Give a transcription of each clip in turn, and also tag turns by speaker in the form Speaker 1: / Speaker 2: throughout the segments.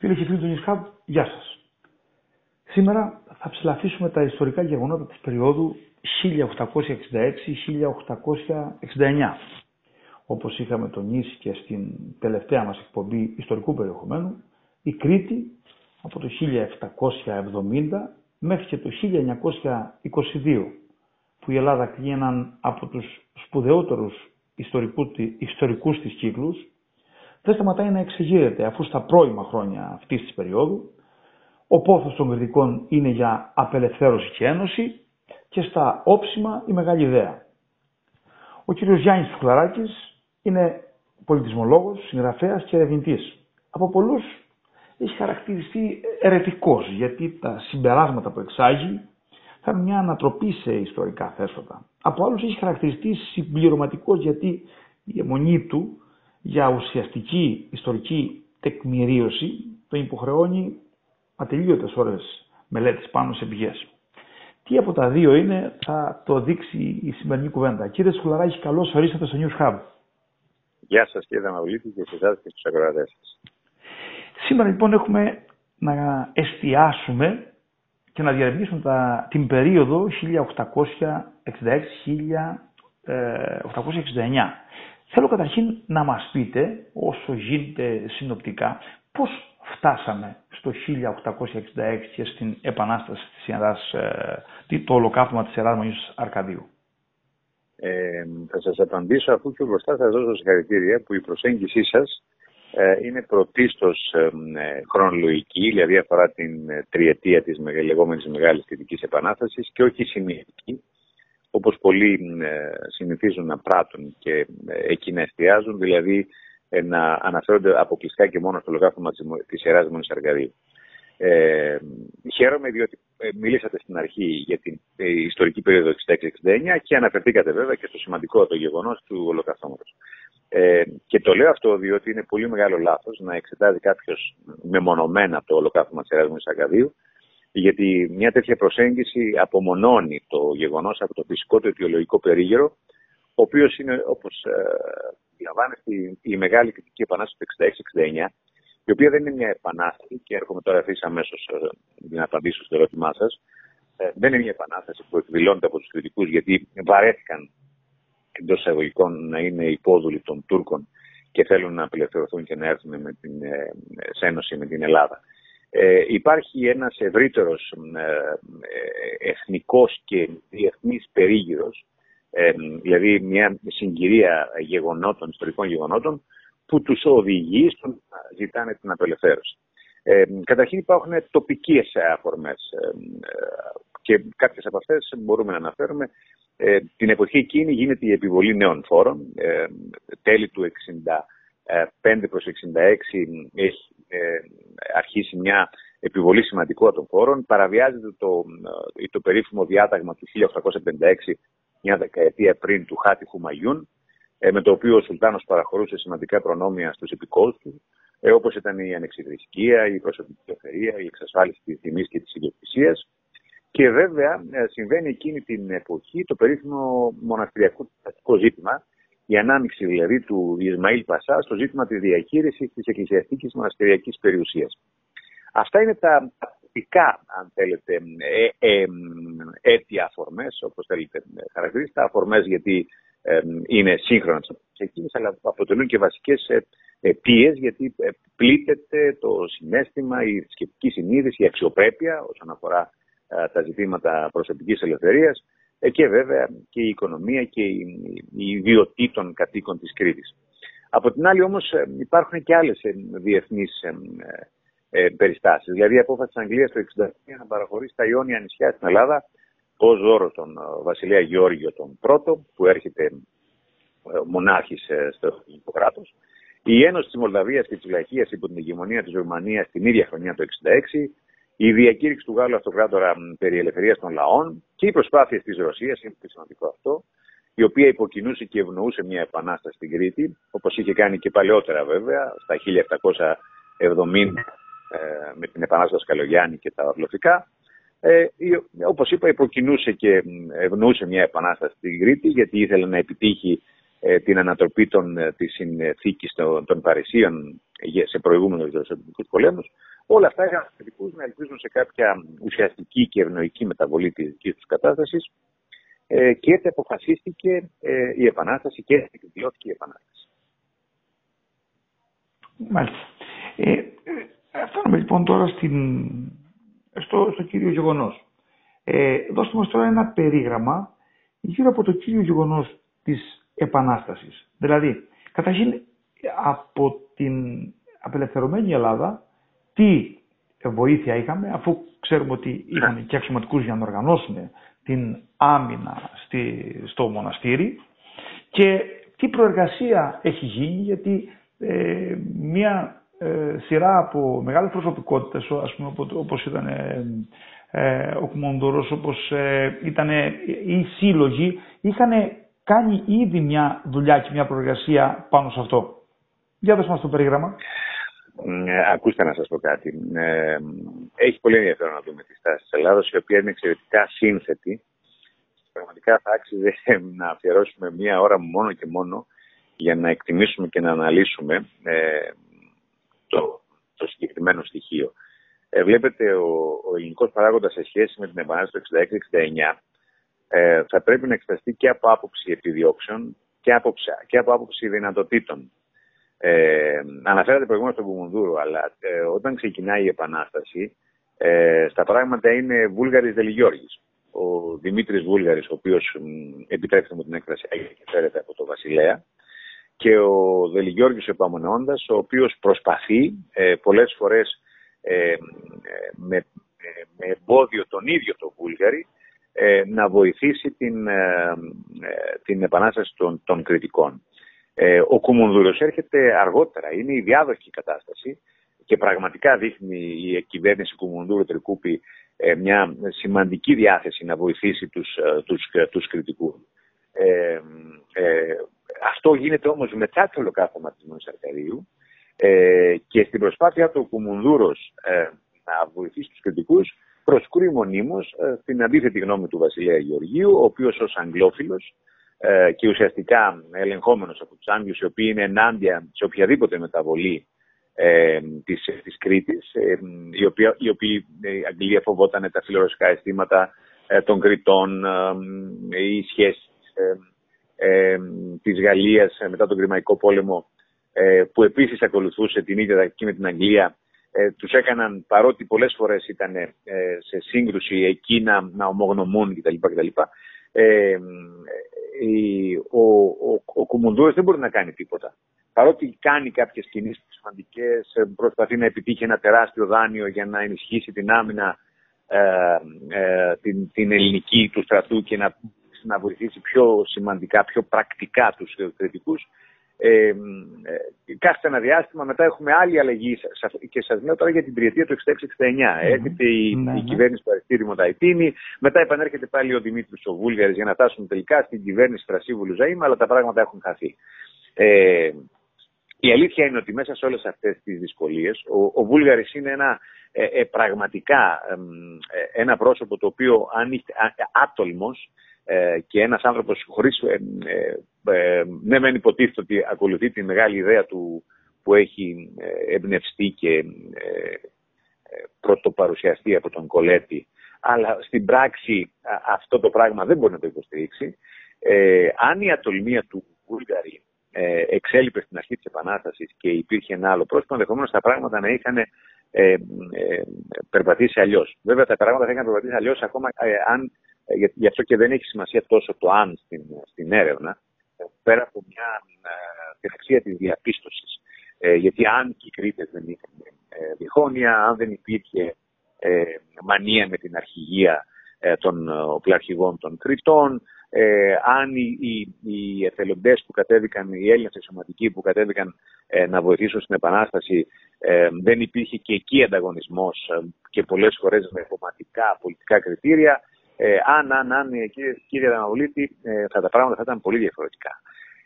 Speaker 1: Φίλε και φίλοι του Νισκάβ, γεια σας. Σήμερα θα ψηλαφίσουμε τα ιστορικά γεγονότα της περίοδου 1866-1869. Όπως είχαμε τονίσει και στην τελευταία μας εκπομπή ιστορικού περιεχομένου, η Κρήτη από το 1770 μέχρι και το 1922, που η Ελλάδα κλείνει έναν από τους σπουδαιότερους ιστορικούς της κύκλους, δεν σταματάει να εξεγείρεται αφού στα πρώιμα χρόνια αυτής της περίοδου ο πόθος των κριτικών είναι για απελευθέρωση και ένωση και στα όψιμα η μεγάλη ιδέα. Ο κύριος Γιάννης Φουκλαράκης είναι πολιτισμολόγος, συγγραφέας και ερευνητής. Από πολλούς έχει χαρακτηριστεί ερετικός γιατί τα συμπεράσματα που εξάγει θα είναι μια ανατροπή σε ιστορικά θέσματα. Από άλλους έχει χαρακτηριστεί συμπληρωματικός γιατί η αιμονή του για ουσιαστική ιστορική τεκμηρίωση τον υποχρεώνει ατελείωτες ώρες μελέτης πάνω σε πηγές. Τι από τα δύο είναι θα το δείξει η σημερινή κουβέντα. Κύριε Σκουλαράκη, καλώς ορίσατε στο News Hub.
Speaker 2: Γεια σας κύριε Δαναουλίτη και σε εσάς και στους ακροατές σας.
Speaker 1: Σήμερα λοιπόν έχουμε να εστιάσουμε και να διαρευνήσουμε τα, την περίοδο 1866-1869. Θέλω καταρχήν να μας πείτε, όσο γίνεται συνοπτικά, πώς φτάσαμε στο 1866 και στην επανάσταση της Ιεράς, ε, το ολοκαύτωμα της Ιεράς Μονής Αρκαδίου.
Speaker 2: Ε, θα σας απαντήσω αφού και μπροστά θα δώσω συγχαρητήρια που η προσέγγιση σας ε, είναι πρωτίστως ε, χρονολογική, δηλαδή αφορά την ε, τριετία της λεγόμενης Μεγάλης Θετικής Επανάστασης και όχι σημειωτική, όπως πολλοί ε, συνηθίζουν να πράττουν και ε, εκεί να εστιάζουν, δηλαδή ε, να αναφέρονται αποκλειστικά και μόνο στο λογάφημα της Ιεράς Μονής Αργαρίου. Ε, χαίρομαι διότι μιλήσατε στην αρχή για την ιστορική περίοδο 66-69 και αναφερθήκατε βέβαια και στο σημαντικό το γεγονός του ολοκαυτώματος. Ε, και το λέω αυτό διότι είναι πολύ μεγάλο λάθος να εξετάζει κάποιος μεμονωμένα το ολοκαύτωμα της Ιεράς Μονής Αργαδίου γιατί μια τέτοια προσέγγιση απομονώνει το γεγονός από το φυσικό του αιτιολογικό περίγερο, ο οποίος είναι, όπως ε, η, η μεγάλη κριτική επανάσταση του 66-69, η οποία δεν είναι μια επανάσταση, και έρχομαι τώρα ευθύς αμέσως ε, να απαντήσω στο ερώτημά σας. Ε, δεν είναι μια επανάσταση που εκδηλώνεται από τους κριτικούς, γιατί βαρέθηκαν εντός εισαγωγικών να είναι υπόδουλοι των Τούρκων και θέλουν να απελευθερωθούν και να έρθουν με την, ε, σε ένωση με την Ελλάδα. Ε, υπάρχει ένας ευρύτερος ε, ε, εθνικός και διεθνής περίγυρος, ε, δηλαδή μια συγκυρία γεγονότων, ιστορικών γεγονότων, που τους οδηγεί στο να ζητάνε την απελευθέρωση. Ε, καταρχήν υπάρχουν τοπικές αφορμές και κάποιες από αυτές μπορούμε να αναφέρουμε. την εποχή εκείνη γίνεται η επιβολή νέων φόρων. τέλη του 65 προς 66 έχει ε, αρχίσει μια επιβολή σημαντικών φόρων. Παραβιάζεται το, ε, το περίφημο διάταγμα του 1856, μια δεκαετία πριν του Χάτι Χουμαγιούν, ε, με το οποίο ο Σουλτάνος παραχωρούσε σημαντικά προνόμια στους επικόλους του, ε, όπως ήταν η ανεξιδρυσκεία, η προσωπική ελευθερία, η εξασφάλιση της τιμής και της ιδιοκτησίας. Και βέβαια ε, συμβαίνει εκείνη την εποχή το περίφημο μοναστηριακό ζήτημα, η ανάμειξη δηλαδή του Ισμαήλ Πασά στο ζήτημα της διαχείρισης της εκκλησιαστικής μοναστηριακής περιουσίας. Αυτά είναι τα τοπικά, αν θέλετε, ε, ε, αίτια αφορμές, όπως θέλετε χαρακτηρίστα, αφορμές γιατί ε, είναι σύγχρονες εκείνες, αλλά αποτελούν και βασικές ε, αιτίες γιατί ε, πλήττεται το συνέστημα, η σκεπτική συνείδηση, η αξιοπρέπεια όσον αφορά ε, τα ζητήματα προσωπικής ελευθερίας, ε, και βέβαια και η οικονομία και η, η των κατοίκων της Κρήτης. Από την άλλη όμως ε, υπάρχουν και άλλες ε, διεθνείς περιστάσεις. Δηλαδή η απόφαση της Αγγλίας το 1963 να παραχωρήσει τα Ιόνια νησιά στην Ελλάδα ως δώρο τον βασιλέα Γεώργιο τον πρώτο που έρχεται μονάρχης στο ελληνικό κράτος. Η Ένωση της Μολδαβίας και της Λαχίας υπό την ηγεμονία της Ρουμανίας την ίδια χρονιά το 1966 η διακήρυξη του Γάλλου Αυτοκράτορα περί ελευθερίας των λαών και οι προσπάθειες της Ρωσίας, είναι πολύ σημαντικό αυτό, η οποία υποκινούσε και ευνοούσε μια επανάσταση στην Κρήτη, όπως είχε κάνει και παλαιότερα βέβαια, στα 1770 ε, με την επανάσταση Καλογιάννη και τα ορλοφικά. Ε, όπως είπα, υποκινούσε και ευνοούσε μια επανάσταση στην Κρήτη, γιατί ήθελε να επιτύχει ε, την ανατροπή των, ε, της συνθήκης των, των Παρισίων σε προηγούμενους γεωσιατρικούς πολέμους, όλα αυτά είχαν θετικούς να ελπίζουν σε κάποια ουσιαστική και ευνοϊκή μεταβολή της δικής τους κατάστασης ε, και έτσι αποφασίστηκε ε, η Επανάσταση και έτσι εκδηλώθηκε η Επανάσταση.
Speaker 1: Μάλιστα. Ε, ε, φτάνουμε λοιπόν τώρα στην, στο, στο κύριο γεγονός. Ε, δώστε μας τώρα ένα περίγραμμα γύρω από το κύριο γεγονός της Επανάστασης. Δηλαδή, καταρχήν από την απελευθερωμένη Ελλάδα, τι βοήθεια είχαμε, αφού ξέρουμε ότι είχαν και αξιωματικούς για να οργανώσουν την άμυνα στη, στο μοναστήρι και τι προεργασία έχει γίνει, γιατί ε, μια ε, σειρά από μεγάλες προσωπικότητες, ας πούμε, όπως ήταν ε, ε, ο Κουμονδωρός, όπως ε, ήταν οι σύλλογοι, είχαν κάνει ήδη μια δουλειά και μια προεργασία πάνω σε αυτό. Για δώσ' μας το περίγραμμα.
Speaker 2: Ε, ακούστε να σας πω κάτι. Ε, έχει πολύ ενδιαφέρον να δούμε τη στάση της Ελλάδας, η οποία είναι εξαιρετικά σύνθετη. Πραγματικά θα άξιζε να αφιερώσουμε μία ώρα μόνο και μόνο για να εκτιμήσουμε και να αναλύσουμε ε, το, το συγκεκριμένο στοιχείο. Ε, βλέπετε, ο, ο ελληνικός παράγοντας σε σχέση με την Επανάσταση του 66-69 ε, θα πρέπει να εξεταστεί και από άποψη επιδιώξεων και από, και από άποψη δυνατοτήτων. Ε, αναφέρατε προηγουμένως τον Κουμουνδούρο, αλλά ε, όταν ξεκινάει η Επανάσταση, ε, στα πράγματα είναι Βούλγαρης Δελιγιώργης. Ο Δημήτρης Βούλγαρης, ο οποίος, επιτρέψτε μου την έκφραση, φέρεται από το Βασιλέα, και ο Δελιγιώργης ο Επαμονεώντας, ο οποίος προσπαθεί ε, πολλές φορές ε, με, με εμπόδιο τον ίδιο το Βούλγαρη ε, να βοηθήσει την, ε, την επανάσταση των, των κριτικών. Ο Κουμουνδούρος έρχεται αργότερα, είναι η διάδοχη κατάσταση και πραγματικά δείχνει η κυβέρνηση Κουμουνδούρου Τρικούπη μια σημαντική διάθεση να βοηθήσει τους, τους, τους κριτικούς. αυτό γίνεται όμως μετά το ολοκαύτωμα της Μονής Αρκαδίου ε, και στην προσπάθεια του Κουμουνδούρος ε, να βοηθήσει τους κριτικούς προσκρούει μονίμως ε, στην αντίθετη γνώμη του Βασιλέα Γεωργίου, ο οποίος ως Αγγλόφιλος ε, και ουσιαστικά ελεγχόμενος από τους Άγγλους, οι οποίοι είναι ενάντια σε οποιαδήποτε μεταβολή ε, της, της Κρήτης, ε, η, οποία, η οποία η Αγγλία φοβόταν τα φιλορωσικά αισθήματα των Κρητών, οι σχέσεις της Γαλλίας μετά τον Κρημαϊκό πόλεμο ε, που επίσης ακολουθούσε την ίδια τακτική με την Αγγλία, ε, τους έκαναν, παρότι πολλές φορές ήταν ε, σε σύγκρουση εκεί να, να ομογνωμούν κτλ. κτλ. Ε, ο, ο, ο Κουμουνδούρος δεν μπορεί να κάνει τίποτα. Παρότι κάνει κάποιες κινήσεις σημαντικές, προσπαθεί να επιτύχει ένα τεράστιο δάνειο για να ενισχύσει την άμυνα την, την ελληνική του στρατού και να, να βοηθήσει πιο σημαντικά, πιο πρακτικά τους κριτικούς, ε, ε, κάθε ένα διάστημα μετά έχουμε άλλη αλλαγή και σας λέω τώρα για την τριετία του 66-69. Έρχεται η, ναι, η ναι. κυβέρνηση του Αριστείδη Μονταϊτίνη, μετά επανέρχεται πάλι ο Δημήτρης ο Βούλγαρης για να φτάσουν τελικά στην κυβέρνηση Τρασίβουλου Ζαήμα, αλλά τα πράγματα έχουν χαθεί. Ε, η αλήθεια είναι ότι μέσα σε όλες αυτές τις δυσκολίες ο, ο Βούλγαρης είναι ένα ε, ε πραγματικά ε, ένα πρόσωπο το οποίο αν είστε άτολμος ε, και ένας άνθρωπος χωρίς, ε, ε, ναι μεν υποτίθεται ότι ακολουθεί τη μεγάλη ιδέα του που έχει εμπνευστεί και πρωτοπαρουσιαστεί από τον Κολέτη, αλλά στην πράξη αυτό το πράγμα δεν μπορεί να το υποστηρίξει. αν η ατολμία του Βούλγαρη ε, εξέλιπε στην αρχή της Επανάστασης και υπήρχε ένα άλλο πρόσωπο, ενδεχομένως τα πράγματα να είχαν ε, ε, περπατήσει αλλιώς. Βέβαια, τα πράγματα θα είχαν περπατήσει αλλιώς ακόμα αν ε, γι' αυτό και δεν έχει σημασία τόσο το αν στην, στην έρευνα, ε, πέρα από μια, ε, την αξία της διαπίστωσης. γιατί αν και οι Κρήτες δεν είχαν διχόνοια, αν δεν υπήρχε μανία με την αρχηγία των οπλαρχηγών των Κρητών, αν οι, οι, οι εθελοντές που κατέβηκαν, οι Έλληνες εξωματικοί που κατέβηκαν να βοηθήσουν στην Επανάσταση, δεν υπήρχε και εκεί ανταγωνισμός και πολλές φορές με κομματικά πολιτικά κριτήρια, ε, αν, αν, αν, ε, κύριε, κύριε Δαναολίτη, ε, θα τα πράγματα θα ήταν πολύ διαφορετικά.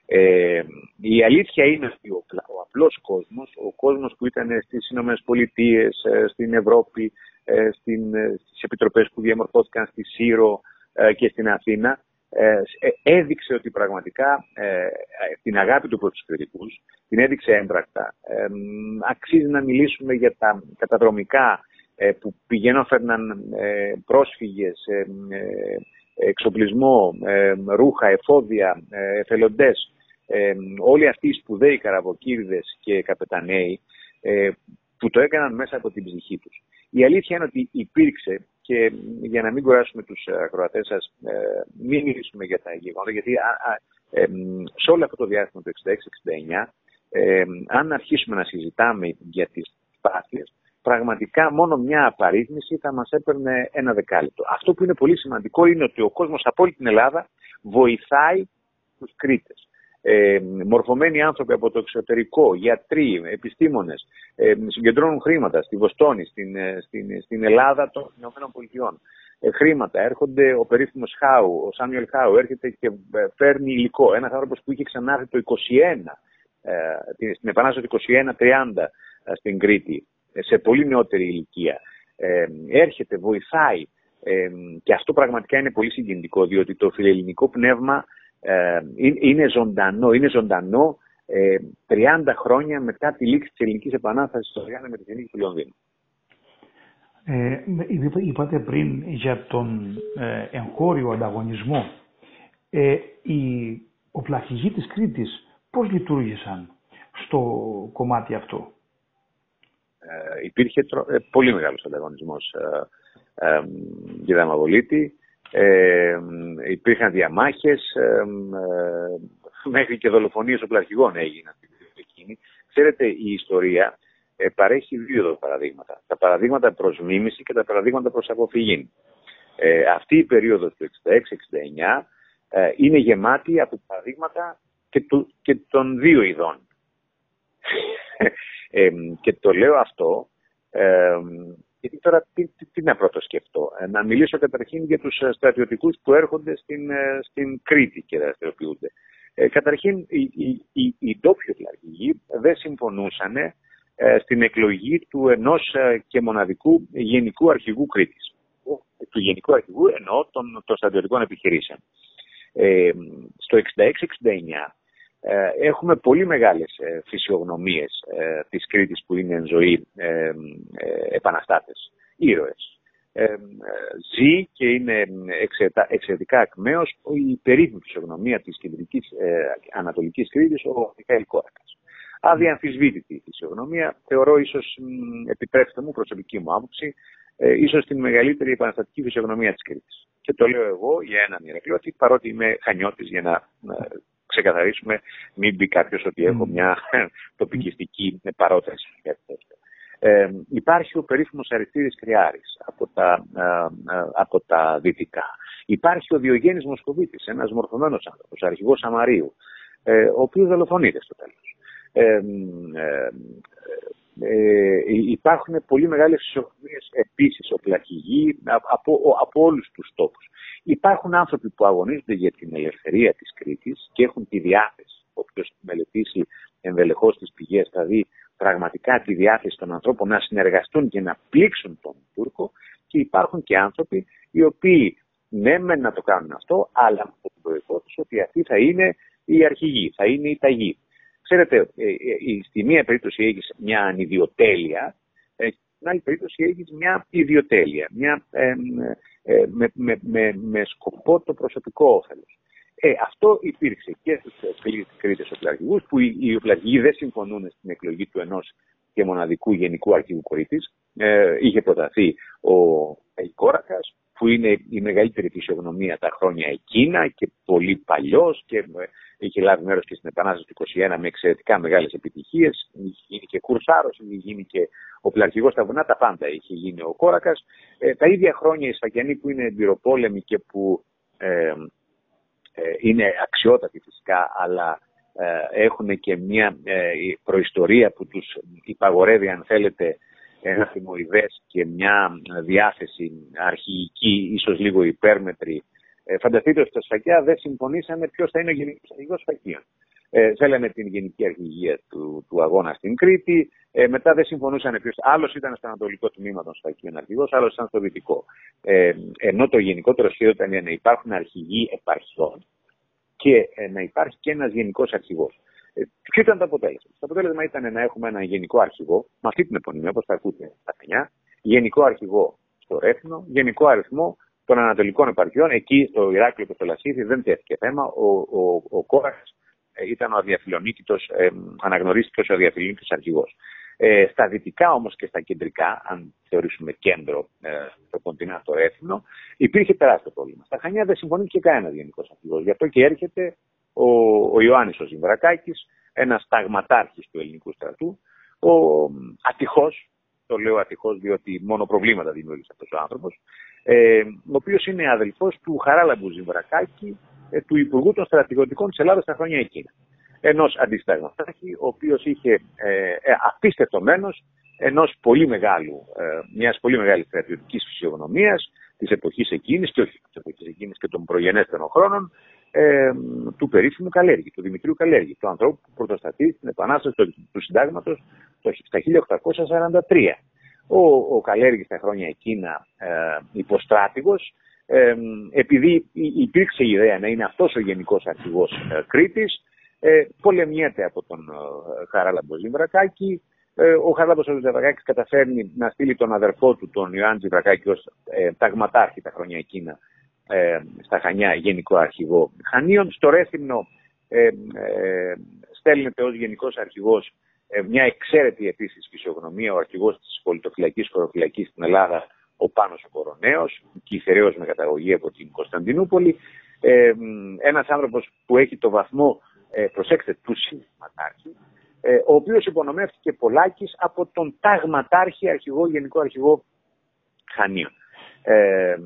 Speaker 2: Ε, η αλήθεια είναι ότι ο, ο απλός κόσμος, ο κόσμος που ήταν στις Ηνωμένες Πολιτείες, ε, στην Ευρώπη, ε, στην, στις επιτροπές που διαμορφώθηκαν στη Σύρο και στην Αθήνα, ε, έδειξε ότι πραγματικά ε, την αγάπη του προς τους κριτικούς, την έδειξε έμπρακτα. Ε, αξίζει να μιλήσουμε για τα καταδρομικά που πηγαίνουν φέρναν πρόσφυγες, εξοπλισμό, ρούχα, εφόδια, εθελοντές, όλοι αυτοί οι σπουδαίοι καραβοκύρδες και καπεταναίοι που το έκαναν μέσα από την ψυχή τους. Η αλήθεια είναι ότι υπήρξε και για να μην κουράσουμε τους ακροατές σας, ε, μην μιλήσουμε για τα γεγονότα, γιατί ε, σε όλο αυτό το διάστημα του 66-69, ε, αν αρχίσουμε να συζητάμε για τις πάθειες, πραγματικά μόνο μια απαρίθμηση θα μας έπαιρνε ένα δεκάλεπτο. Αυτό που είναι πολύ σημαντικό είναι ότι ο κόσμος από όλη την Ελλάδα βοηθάει τους Κρήτες ε, μορφωμένοι άνθρωποι από το εξωτερικό, γιατροί, επιστήμονες, ε, συγκεντρώνουν χρήματα στη Βοστόνη, στην, ε, στην, στην Ελλάδα των Ηνωμένων Πολιτειών. Ε, χρήματα, έρχονται ο περίφημος Χάου, ο Σάμιουελ Χάου, έρχεται και ε, φέρνει υλικό. Ένας άνθρωπος που είχε ξανάρθει το 21, ε, στην Επανάσταση του 21-30 στην Κρήτη, σε πολύ νεότερη ηλικία. έρχεται, βοηθάει, και αυτό πραγματικά είναι πολύ συγκινητικό, διότι το φιλελληνικό πνεύμα ε, είναι ζωντανό, είναι ζωντανό 30 ε, χρόνια μετά τη λήξη της Ελληνικής Επανάστασης στο Ριάννα με τη Γενική του Λονδίνου.
Speaker 1: Ε, είπατε πριν για τον ε, εγχώριο ανταγωνισμό. Ε, οι οπλαρχηγοί της Κρήτης πώς λειτουργήσαν στο κομμάτι αυτό;
Speaker 2: Ε, υπήρχε πολύ μεγάλος ανταγωνισμός ε, ε, για Δαμαβολίτη. Ε, υπήρχαν διαμάχες, ε, μέχρι και δολοφονίες οπλαρχηγών έγιναν στην περίοδο εκείνη. Ξέρετε, η ιστορία ε, παρέχει δύο παραδείγματα. Τα παραδείγματα προς μίμηση και τα παραδείγματα προς αποφυγή. Ε, αυτή η περίοδος του 66-69 ε, είναι γεμάτη από παραδείγματα και, του, και των δύο ειδών. ε, και το λέω αυτό γιατί τώρα τι, τι, τι να πρώτο σκεφτώ. Ε, να μιλήσω καταρχήν για τους ε, στρατιωτικούς που έρχονται στην, ε, στην Κρήτη και δραστηριοποιούνται. Ε, καταρχήν οι, οι, οι, οι ντόπιοι δεν συμφωνούσαν στην εκλογή του ενός και μοναδικού γενικού αρχηγού Κρήτης. Του γενικού αρχηγού εννοώ των, των στρατιωτικών επιχειρήσεων. Ε, στο 66-69 ε, έχουμε πολύ μεγάλες ε, φυσιογνωμίες ε, της Κρήτης που είναι εν ζωή επαναστάτες, ήρωες. ζει και είναι εξαιρετικά ακμαίος η περίφημη φυσιογνωμία της κεντρικής ανατολικής Κρήτης, ο Μιχαήλ Κόρακας. Αδιαμφισβήτητη η φυσιογνωμία, θεωρώ ίσως, επιτρέψτε μου, προσωπική μου άποψη, ίσως την μεγαλύτερη επαναστατική φυσιογνωμία της Κρήτης. Και το λέω εγώ για έναν Ηρακλώτη, παρότι είμαι χανιώτης για να ξεκαθαρίσουμε, μην μπει κάποιος ότι έχω μια τοπικιστική παρόταση. Ε, υπάρχει ο περίφημος Αριστίδης Κριάρης από τα, ε, ε, από τα δυτικά. Υπάρχει ο Διογέννης Μοσκοβίτης, ένας μορφωμένος άνθρωπος, αρχηγός Σαμαρίου, ε, ο οποίος δολοφονείται στο τέλος. Ε, ε, υπάρχουν πολύ μεγάλες ισορροπίες επίσης οπλαρχηγοί από, από όλους τους τόπους. Υπάρχουν άνθρωποι που αγωνίζονται για την ελευθερία της Κρήτης και έχουν τη διάθεση, όποιος μελετήσει ενδελεχώς τις πηγές θα δει πραγματικά τη διάθεση των ανθρώπων να συνεργαστούν και να πλήξουν τον Τούρκο και υπάρχουν και άνθρωποι οι οποίοι ναι μεν να το κάνουν αυτό, αλλά με την προϋπόθεση ότι αυτοί θα είναι οι αρχηγοί, θα είναι οι ταγοί. Ξέρετε, ε, ε, στη μία περίπτωση έχεις μια ανιδιοτέλεια, ε, στην άλλη περίπτωση έχεις μια ιδιοτέλεια, μια, με, με, με, με, σκοπό το προσωπικό όφελος. Ε, αυτό υπήρξε και στους Κρήτες οπλαρχηγούς, που οι, οι οπλαρχηγοί δεν συμφωνούν στην εκλογή του ενός και μοναδικού γενικού αρχηγού κορίτης. Ε, είχε προταθεί ο Κόρακας, που είναι η μεγαλύτερη φυσιογνωμία τα χρόνια εκείνα και πολύ παλιός και είχε λάβει μέρος και στην Επανάσταση του 1921 με εξαιρετικά μεγάλες επιτυχίες. Είχε γίνει και κουρσάρος, είχε γίνει και ο πλαρχηγό στα βουνά, τα πάντα είχε γίνει ο Κόρακας. Ε, τα ίδια χρόνια οι Σφακιανοί που είναι εμπειροπόλεμοι και που ε, ε, είναι αξιότατοι φυσικά, αλλά ε, έχουν και μια ε, προϊστορία που τους υπαγορεύει, αν θέλετε, ένα θυμοειδές και μια διάθεση αρχηγική, ίσως λίγο υπέρμετρη, ε, φανταστείτε ότι στα σφακιά δεν συμφωνήσανε ποιος θα είναι ο γενικό αρχηγό σφακίων. Ε, θέλανε την γενική αρχηγία του, του αγώνα στην Κρήτη. Ε, μετά δεν συμφωνούσαν ποιος. Άλλος ήταν στο ανατολικό τμήμα των Σφακίων αρχηγός, άλλος ήταν στο δυτικό. Ε, ενώ το γενικότερο σχέδιο ήταν να υπάρχουν αρχηγοί επαρχιών και ε, να υπάρχει και ένας γενικός αρχηγός. Ε, ποιο ήταν το αποτέλεσμα; Το αποτέλεσμα ήταν να έχουμε ένα γενικό αρχηγό, με αυτή την επωνυμία, όπως θα ακούτε στα παιδιά, γενικό αρχηγό στο Ρέθινο, γενικό αριθμό των ανατολικών επαρχιών. Εκεί, στο Ηράκλειο και στο Λασίδι, δεν τέθηκε θέμα. Ο, ο, ο ε, ήταν ο αδιαφιλονίκητος, ε, αναγνωρίστηκε ο αδιαφιλονίκητος αρχηγός. Ε, στα δυτικά όμως και στα κεντρικά, αν θεωρήσουμε κέντρο ε, το κοντινά το έθνο, υπήρχε τεράστιο πρόβλημα. Στα Χανιά δεν συμφωνήθηκε κανένας γενικός αρχηγός. Γι' αυτό και έρχεται ο, ο Ιωάννης ο Ζημβρακάκης, ένας ταγματάρχης του ελληνικού στρατού, ο ατυχώς, το λέω ατυχώς διότι μόνο προβλήματα δημιούργησε αυτός ο άνθρωπος, ε, ο οποίος είναι αδελφός του Χαράλαμπου Ζημβρακάκη, ε, του Υπουργού των Στρατηγωτικών της Ελλάδας στα χρόνια εκείνα. Ενός αντισταγματάρχη, ο οποίος είχε ε, ε, απίστευτο μένος ενός πολύ μεγάλου, ε, μιας πολύ μεγάλης στρατιωτικής φυσιογνωμίας της εποχής εκείνης και όχι της εποχής εκείνης και των προγενέστερων χρόνων, ε, του περίφημου Καλέργη, του Δημητρίου Καλέργη, του ανθρώπου που πρωτοστατεί στην Επανάσταση του, του Συντάγματος στα 1843. Ο, ο Καλέργης στα χρόνια εκείνα ε, υποστράτηγος ε, επειδή υπήρξε η ιδέα να είναι αυτός ο γενικός αρχηγός ε, Κρήτης, ε, πολεμιέται από τον ε, Χαράλαμπο Ζημβρακάκη. Ε, ο Χαράλαμπος Ζημβρακάκης καταφέρνει να στείλει τον αδερφό του, τον Ιωάννη Ζημβρακάκη, ως ε, ταγματάρχη τα χρόνια εκείνα ε, στα Χανιά, γενικό αρχηγό Χανίων. Στο Ρέθυμνο ε, ε, στέλνεται ως γενικός αρχηγός ε, μια εξαίρετη επίσης φυσιογνωμία, ο αρχηγός της πολιτοφυλακής χωροφυλακής στην Ελλάδα, ο Πάνος ο Κοροναίος, κυθεραίος με καταγωγή από την Κωνσταντινούπολη, ε, ένας άνθρωπος που έχει το βαθμό, ε, προσέξτε, του συνταγματάρχη, ε, ο οποίος υπονομεύτηκε πολλάκις από τον ταγματάρχη αρχηγό, γενικό αρχηγό Χανίων.
Speaker 1: Ε,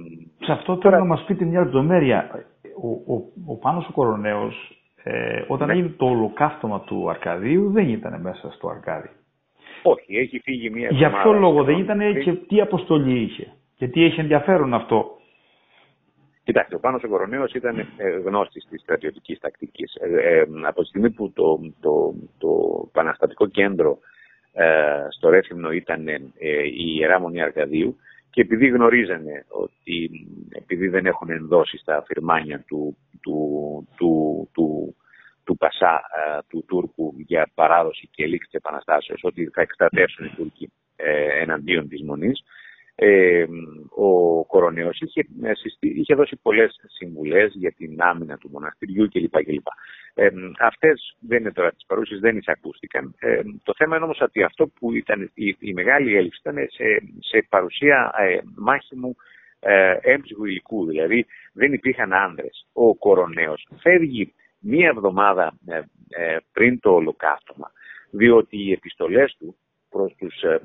Speaker 1: Σε αυτό τώρα... θέλω να μας πείτε μια λεπτομέρεια. Ο, ο, ο Πάνος ο Κοροναίος, ε, όταν ναι. έγινε το ολοκαύτωμα του Αρκαδίου, δεν ήταν μέσα στο Αρκάδι.
Speaker 2: Όχι, έχει φύγει μία
Speaker 1: Για ποιο λόγο δεν ήταν και τι αποστολή είχε και τι έχει ενδιαφέρον αυτό;
Speaker 2: Κοιτάξτε, ο Πάνος ο Κοροναίος ήταν ε, γνώστης της στρατιωτικής τακτικής. Ε, ε, από τη στιγμή που το, το, το Παναστατικό Κέντρο στο Ρέθυμνο ήταν η Ιερά Μονή Αρκαδίου και επειδή γνωρίζανε ότι επειδή δεν έχουν ενδώσει στα αφηρμάνια του, του, του, του του Πασά ε, του Τούρκου για παράδοση και λήξη της Επαναστάσεως, ότι θα εκστρατεύσουν οι Τούρκοι ε, εναντίον της Μονής. Ε, ο Κοροναίος είχε, ε, είχε δώσει πολλές συμβουλές για την άμυνα του μοναστηριού κλπ. κλπ. Ε, αυτές δεν είναι τώρα τις παρούσεις, δεν εισακούστηκαν. Ε, το θέμα είναι όμως ότι αυτό που ήταν η, η μεγάλη έλλειψη ήταν σε, σε παρουσία ε, μάχημου ε, έμψυχου υλικού, δηλαδή δεν υπήρχαν άνδρες. Ο Κοροναίος φεύγει μία εβδομάδα ε, ε, πριν το ολοκαύτωμα, διότι οι επιστολές του προς τους ε,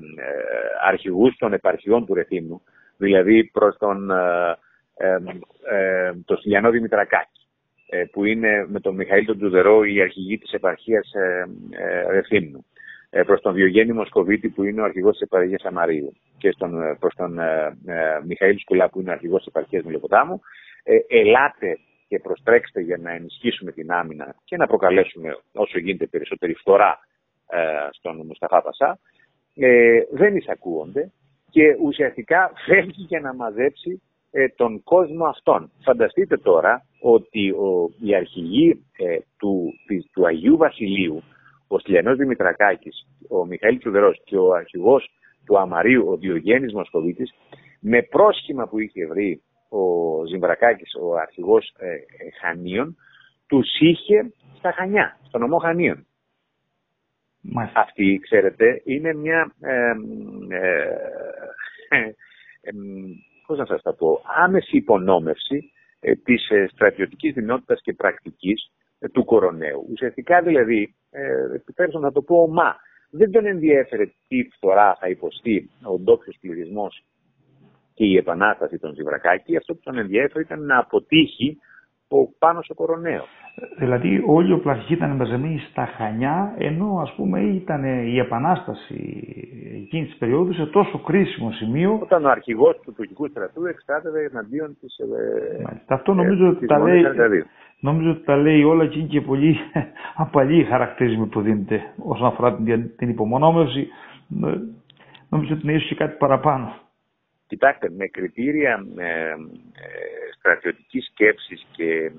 Speaker 2: αρχηγούς των επαρχιών του Ρεθύμνου, δηλαδή προς τον το Σιλιανό Δημητρακάκη, που είναι με τον Μιχαήλ τον Τουδερό η αρχηγή της επαρχίας Ρεθύμνου, προς τον Διογέννη Μοσκοβίτη που είναι ο αρχηγός της επαρχίας Αμαρίου και στον, προς τον Μιχαήλ Σκουλά που είναι ο αρχηγός της επαρχίας Μιλοποτάμου, ελάτε και προστρέξτε για να ενισχύσουμε την άμυνα και να προκαλέσουμε όσο γίνεται περισσότερη φθορά ε, στον Μουσταφά Πασά, ε, δεν εισακούονται και ουσιαστικά φεύγει για να μαζέψει ε, τον κόσμο αυτόν. Φανταστείτε τώρα ότι ο, η αρχηγοί ε, του, του Αγίου Βασιλείου, ο Στυλιανός Δημητρακάκης, ο Μιχαήλ Τσουδερός και ο αρχηγός του Αμαρίου, ο Διογέννης Μοσχοβίτης, με πρόσχημα που είχε βρει ο Ζιμπρακάκης, ο αρχηγός ε, ε, Χανίων, τους είχε στα Χανιά, στον νομό Χανίων. Αυτή, ξέρετε, είναι μια, ε, ε, πώς να σας τα πω, άμεση υπονόμευση ε, της ε, στρατιωτικής δυνότητας και πρακτικής του κοροναίου. Ουσιαστικά δηλαδή, επιτρέψτε να το πω, μα δεν τον ενδιέφερε τι φθορά θα υποστεί ο ντόπιος πληθυσμό και η επανάσταση των Ζιβρακάκη, αυτό που τον ενδιαφέρει ήταν να αποτύχει ο πάνω στο κοροναίο.
Speaker 1: Δηλαδή όλοι οι οπλαρχικοί ήταν μαζεμένοι στα Χανιά, ενώ ας πούμε ήταν η επανάσταση εκείνης της περίοδου σε τόσο κρίσιμο σημείο.
Speaker 2: Όταν ο αρχηγός του τουρκικού στρατού εξτράτευε εναντίον της...
Speaker 1: Ε, αυτό νομίζω ε, ότι τα λέει, Νομίζω ότι τα λέει όλα και είναι και πολύ απαλή χαρακτηρισμοί που δίνεται όσον αφορά την, την υπομονόμευση. Νομίζω ότι είναι ίσως και κάτι παραπάνω.
Speaker 2: Κοιτάξτε, με κριτήρια ε, ε, στρατιωτικής σκέψης και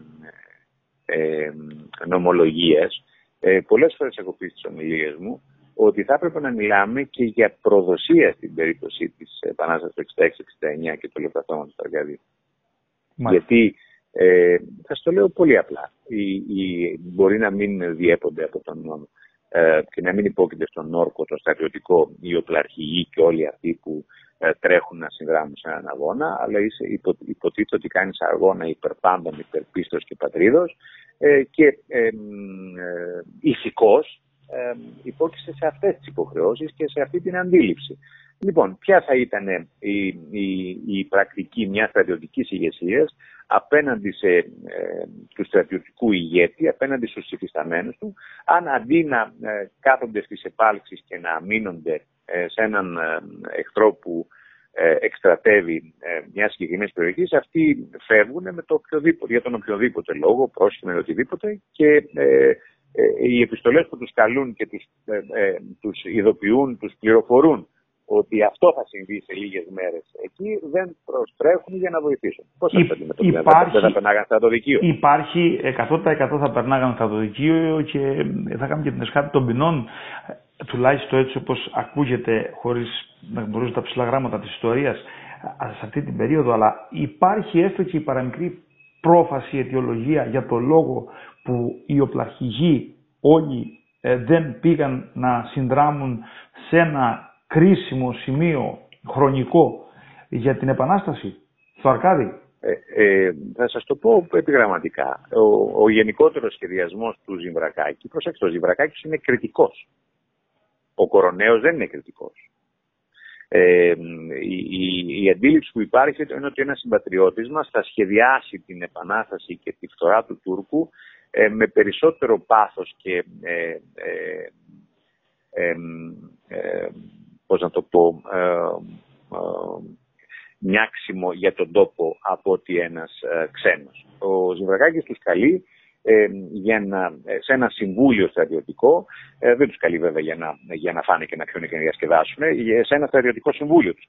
Speaker 2: ε, νομολογίας, ε, πολλές φορές έχω πει στις ομιλίες μου ότι θα έπρεπε να μιλάμε και για προδοσία στην περίπτωση της Επανάστασης του 66-69 και του Λεπταθώματος του Αργαδίου. Γιατί, ε, θα το λέω πολύ απλά, οι, οι, μπορεί να μην διέπονται από τον νόμο ε, και να μην υπόκειται στον όρκο, το στρατιωτικό, οι οπλαρχηγοί και όλοι αυτοί που ε, τρέχουν να συνδράμουν σε έναν αγώνα, αλλά είσαι, υπο, υποτίθεται ότι κάνεις αγώνα υπερπάντων, υπερπίστος και πατρίδος ε, και ε, ε, ηθικός ε, υπόκεισε σε αυτές τις υποχρεώσεις και σε αυτή την αντίληψη. Λοιπόν, ποια θα ήταν η, η, η πρακτική μιας στρατιωτικής ηγεσίας απέναντι σε ε, του στρατιωτικού ηγέτη, απέναντι στους υφισταμένους του, αν αντί να ε, κάθονται στις επάλξεις και να αμήνονται ε, σε έναν ε, εχθρό που ε, εκστρατεύει μια συγκεκριμένη περιοχή, αυτοί φεύγουν με το οποιοδήποτε, για τον οποιοδήποτε λόγο, πρόσχημα ή οτιδήποτε και οι επιστολές που τους καλούν και τους, τους ειδοποιούν, τους πληροφορούν ότι αυτό θα συμβεί σε λίγες μέρες εκεί, δεν προστρέχουν για να βοηθήσουν. Πώς θα το αντιμετωπίσουν, δεν θα περνάγανε στα το δικείο.
Speaker 1: Υπάρχει 100% θα περνάγανε στα το δικείο και θα κάνουμε και την εσχάτη των ποινών, τουλάχιστον έτσι όπως ακούγεται, χωρίς να γνωρίζω τα ψηλά γράμματα της ιστορίας, σε αυτή την περίοδο. Αλλά υπάρχει έστω και η παραμικρή πρόφαση, αιτιολογία για το λόγο που οι οπλαρχηγοί όλοι ε, δεν πήγαν να συνδράμουν σε ένα κρίσιμο σημείο χρονικό για την Επανάσταση στο Αρκάδι.
Speaker 2: Ε, ε, θα σας το πω επιγραμματικά. Ο, ο γενικότερος σχεδιασμός του Ζυμβρακάκη, προσέξτε, ο Ζυμβρακάκης είναι κριτικός. Ο Κοροναίος δεν είναι κριτικός. Ε, η, η, η, αντίληψη που υπάρχει είναι ότι ένας συμπατριώτης μας θα σχεδιάσει την Επανάσταση και τη φθορά του Τούρκου ε, με περισσότερο πάθος και ε, πώς να το πω, ε, ε, μιάξιμο για τον τόπο από ότι ένας ε, ξένος. Ο Ζημβρακάκης τους καλεί ε, για να, σε ένα συμβούλιο στρατιωτικό, ε, δεν τους καλεί βέβαια για να, για να φάνε και να πιούν και να διασκεδάσουν, σε ένα στρατιωτικό συμβούλιο τους